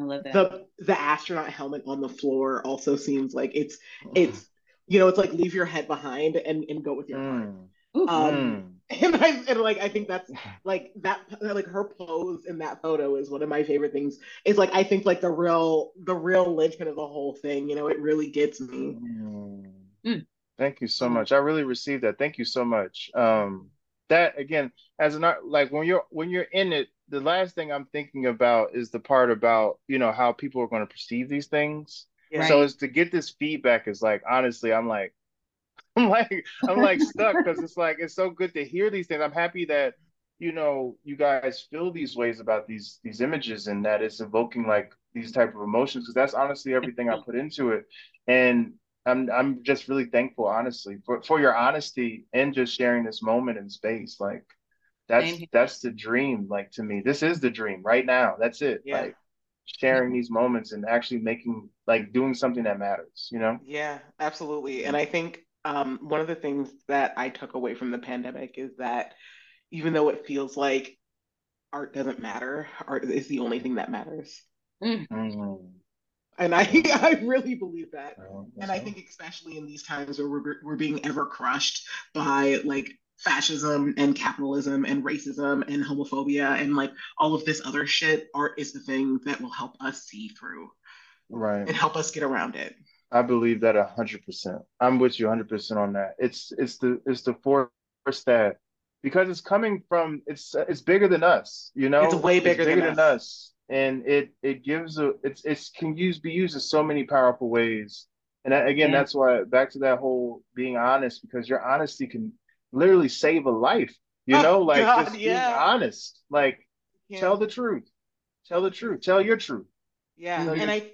I love that. the the astronaut helmet on the floor also seems like it's it's you know it's like leave your head behind and and go with your mm. heart. Um, mm. and I and like I think that's like that like her pose in that photo is one of my favorite things. It's like I think like the real the real linchpin of the whole thing. You know, it really gets me. Mm. Mm. Thank you so much. I really received that. Thank you so much. Um, that again, as an art, like when you're when you're in it, the last thing I'm thinking about is the part about you know how people are going to perceive these things. Yeah. So is to get this feedback is like honestly, I'm like, I'm like I'm like stuck because it's like it's so good to hear these things. I'm happy that you know you guys feel these ways about these these images and that it's evoking like these type of emotions because that's honestly everything I mm-hmm. put into it. And I'm I'm just really thankful, honestly, for, for your honesty and just sharing this moment in space. Like that's that's the dream. Like to me, this is the dream right now. That's it. Yeah. Like sharing these moments and actually making like doing something that matters. You know? Yeah, absolutely. And I think um, one of the things that I took away from the pandemic is that even though it feels like art doesn't matter, art is the only thing that matters. Mm. Mm-hmm and I I really believe that. and I think especially in these times where we're we're being ever crushed by like fascism and capitalism and racism and homophobia and like all of this other shit, art is the thing that will help us see through. Right. And help us get around it. I believe that a hundred percent. I'm with you hundred percent on that. It's it's the it's the force that because it's coming from it's it's bigger than us, you know. It's way bigger, it's bigger than, than us. us and it it gives a it's it's can use be used in so many powerful ways and again yeah. that's why back to that whole being honest because your honesty can literally save a life you oh, know like God, just yeah. being honest like yeah. tell the truth tell the truth tell your truth yeah you know, and i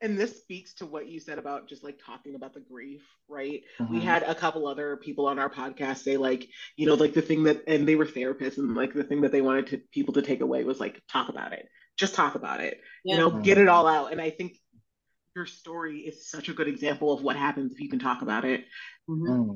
and this speaks to what you said about just like talking about the grief right mm-hmm. we had a couple other people on our podcast say like you know like the thing that and they were therapists and like the thing that they wanted to people to take away was like talk about it just talk about it yeah. you know mm-hmm. get it all out and i think your story is such a good example of what happens if you can talk about it mm-hmm.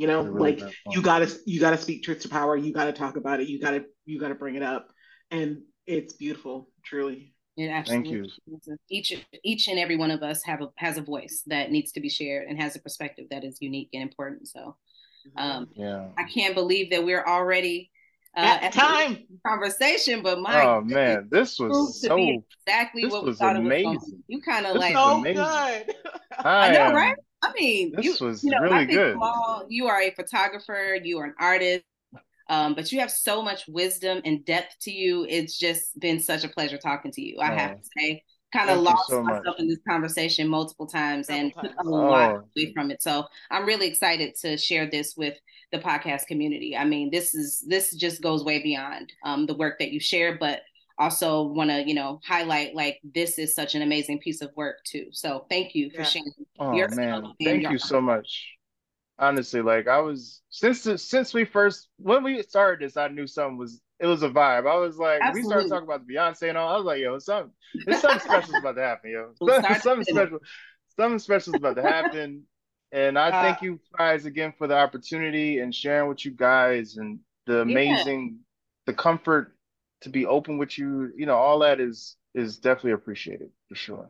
You know really like you gotta you gotta speak truth to power you gotta talk about it you gotta you gotta bring it up and it's beautiful truly it absolutely Thank you. Each each and every one of us have a has a voice that needs to be shared and has a perspective that is unique and important. So mm-hmm. um, yeah. I can't believe that we're already uh, at, at time conversation, but my oh man, this was so exactly what we thought amazing. it was. Going You kind of like so amazing. good. I, know, right? I mean, this you, was you know, really good. Small, you are a photographer. You are an artist. Um, but you have so much wisdom and depth to you. It's just been such a pleasure talking to you. I oh, have to say, kind of lost so myself much. in this conversation multiple times and took a lot oh. away from it. So I'm really excited to share this with the podcast community. I mean, this is this just goes way beyond um, the work that you share, but also want to you know highlight like this is such an amazing piece of work too. So thank you for yeah. sharing. Oh man, thank you so much honestly like i was since since we first when we started this i knew something was it was a vibe i was like Absolutely. we started talking about beyonce and all i was like yo something there's something special about to happen yo something special something special is about to happen and i uh, thank you guys again for the opportunity and sharing with you guys and the amazing yeah. the comfort to be open with you you know all that is is definitely appreciated for sure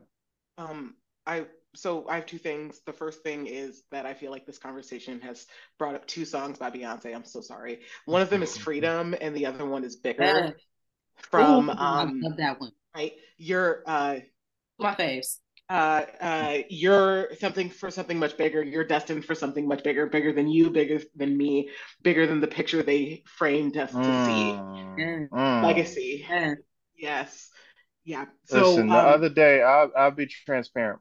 um i so I have two things. The first thing is that I feel like this conversation has brought up two songs by Beyonce. I'm so sorry. One of them is Freedom, and the other one is Bigger. Yeah. From Ooh, um, I love that one. Right, you're uh, my faves. Uh, uh, you're something for something much bigger. You're destined for something much bigger, bigger than you, bigger than me, bigger than the picture they framed us to mm. see. Mm. Legacy. Mm. Yes. Yeah. So Listen, um, the other day, I'll, I'll be transparent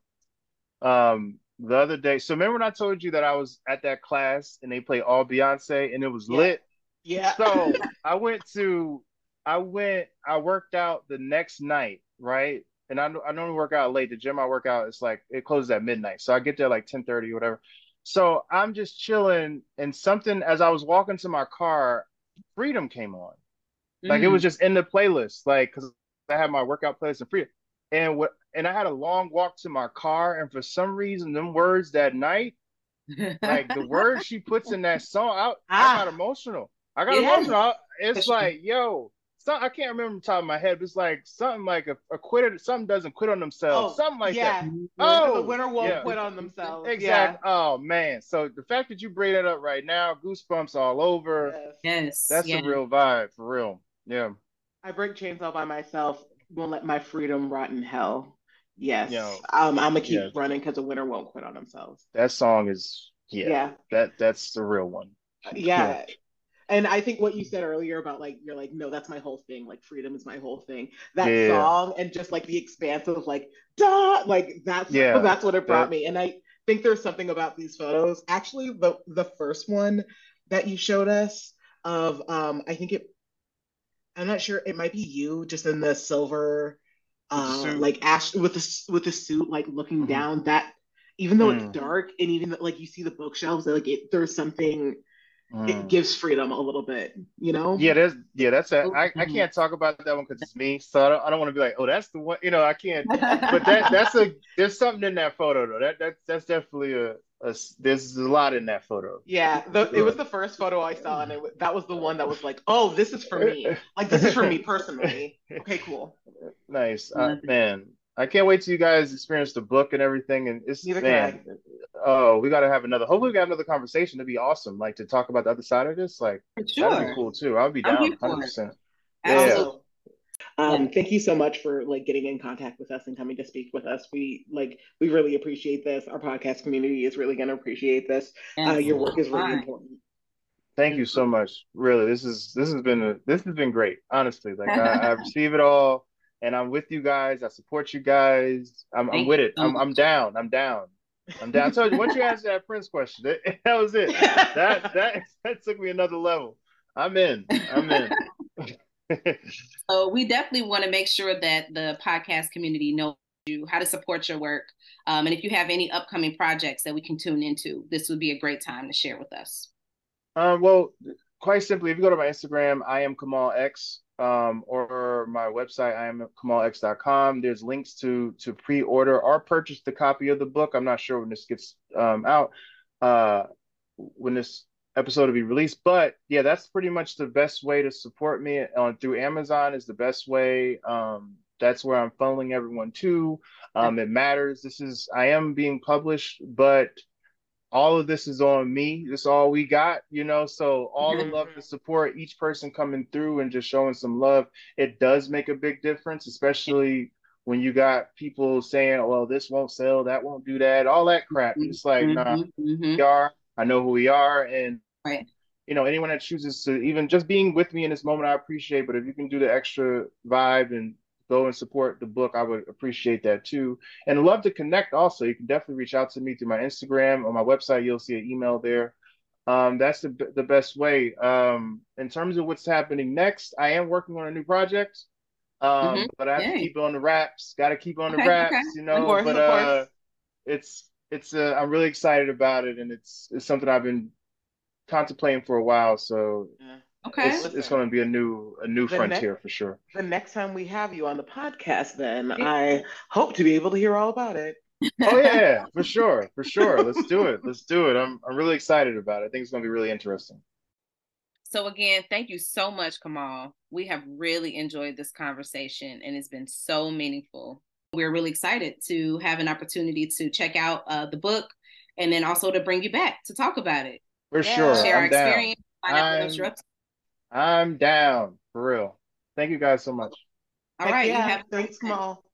um the other day. So remember when I told you that I was at that class and they played all Beyonce and it was yeah. lit? Yeah. So I went to I went I worked out the next night, right? And I I normally work out late. The gym I work out it's like it closes at midnight. So I get there like ten thirty, or whatever. So I'm just chilling and something as I was walking to my car, Freedom came on. Like mm. it was mm. just in the playlist, like because I had my workout playlist and Freedom. And what and I had a long walk to my car, and for some reason, them words that night, like the words she puts in that song, I, ah. I got emotional. I got yeah. emotional. It's like, yo, some, I can't remember the top of my head, but it's like something like a, a quitter, something doesn't quit on themselves, oh, something like yeah. that. Oh, the winner won't yeah. quit on themselves. Exactly. Yeah. Oh man. So the fact that you bring it up right now, goosebumps all over. Yes. That's yes. a real vibe for real. Yeah. I break chains all by myself. Won't let my freedom rot in hell. Yes. Yo, um, I'm gonna keep yeah. running because the winner won't quit on themselves. That song is yeah. yeah. That that's the real one. Yeah. And I think what you said earlier about like you're like, no, that's my whole thing. Like freedom is my whole thing. That yeah. song and just like the expanse of like da like that's yeah. that's what it brought that... me. And I think there's something about these photos. Actually, the the first one that you showed us of um I think it I'm not sure it might be you just in the silver uh like ash with the with the suit like looking mm-hmm. down that even though mm. it's dark and even like you see the bookshelves like it there's something Mm. It gives freedom a little bit, you know. Yeah, that's yeah, that's a, I, I mm-hmm. can't talk about that one because it's me, so I don't, I don't want to be like, oh, that's the one, you know, I can't. but that that's a there's something in that photo though. That that's that's definitely a, a there's a lot in that photo. Yeah, the, it was the first photo I saw, and it, that was the one that was like, oh, this is for me. Like this is for me personally. Okay, cool. Nice, uh, man. I can't wait till you guys experience the book and everything. And it's Neither man, oh, we got to have another. Hopefully, we got another conversation. to be awesome. Like to talk about the other side of this. Like sure. that'd be cool too. I'll be down, hundred percent. Yeah. Um, thank you so much for like getting in contact with us and coming to speak with us. We like we really appreciate this. Our podcast community is really going to appreciate this. Uh, your work is really important. Thank you so much. Really, this is this has been a, this has been great. Honestly, like I, I receive it all and I'm with you guys. I support you guys. I'm, I'm with it. I'm, I'm down. I'm down. I'm down. You once you answered that Prince question, that, that was it. That that that took me another level. I'm in. I'm in. so we definitely want to make sure that the podcast community knows you how to support your work. Um, and if you have any upcoming projects that we can tune into, this would be a great time to share with us. Um, well, quite simply, if you go to my Instagram, I am Kamal X um, or my website, I am kamalx.com. There's links to to pre-order or purchase the copy of the book. I'm not sure when this gets um, out, uh, when this episode will be released. But yeah, that's pretty much the best way to support me on through Amazon is the best way. Um, that's where I'm funneling everyone to. Um, it matters. This is I am being published, but all of this is on me. It's all we got, you know. So all the love and support, each person coming through and just showing some love, it does make a big difference, especially when you got people saying, "Well, this won't sell, that won't do that," all that crap. Mm-hmm. It's like, nah, mm-hmm. we are. I know who we are, and right. you know, anyone that chooses to even just being with me in this moment, I appreciate. But if you can do the extra vibe and go and support the book, I would appreciate that too. And love to connect also. You can definitely reach out to me through my Instagram or my website. You'll see an email there. Um, that's the, the best way. Um, in terms of what's happening next, I am working on a new project. Um, mm-hmm. but I have Yay. to keep on the wraps. Got to keep on the okay, wraps, okay. you know. Course, but uh, it's it's uh, I'm really excited about it, and it's it's something I've been contemplating for a while. So yeah. Okay. It's, it's going to be a new a new the frontier for sure. The next time we have you on the podcast, then I hope to be able to hear all about it. oh yeah, for sure, for sure. Let's do it. Let's do it. I'm I'm really excited about it. I think it's going to be really interesting. So again, thank you so much, Kamal. We have really enjoyed this conversation, and it's been so meaningful. We're really excited to have an opportunity to check out uh, the book, and then also to bring you back to talk about it. For yeah. sure, share I'm our down. experience, find out what you're up to. I'm down for real. Thank you guys so much. All Heck right, yeah. you have thanks, Kamal.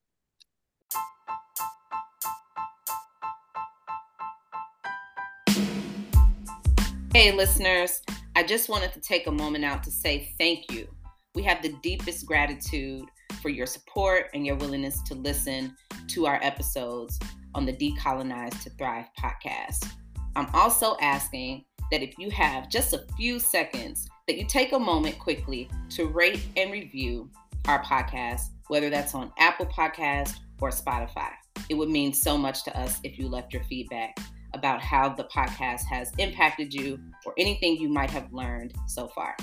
Hey, listeners, I just wanted to take a moment out to say thank you. We have the deepest gratitude for your support and your willingness to listen to our episodes on the Decolonize to Thrive podcast. I'm also asking that if you have just a few seconds, that you take a moment quickly to rate and review our podcast, whether that's on Apple Podcast or Spotify. It would mean so much to us if you left your feedback about how the podcast has impacted you or anything you might have learned so far.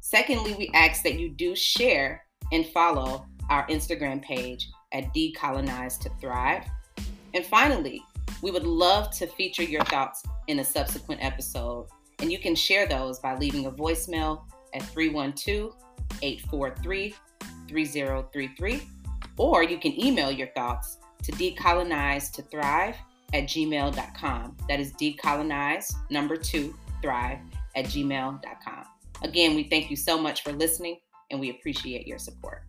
Secondly, we ask that you do share and follow our Instagram page at Decolonize to Thrive. And finally, we would love to feature your thoughts in a subsequent episode, and you can share those by leaving a voicemail at 312 843 3033, or you can email your thoughts to decolonize to thrive at gmail.com. That is decolonize number two thrive at gmail.com. Again, we thank you so much for listening and we appreciate your support.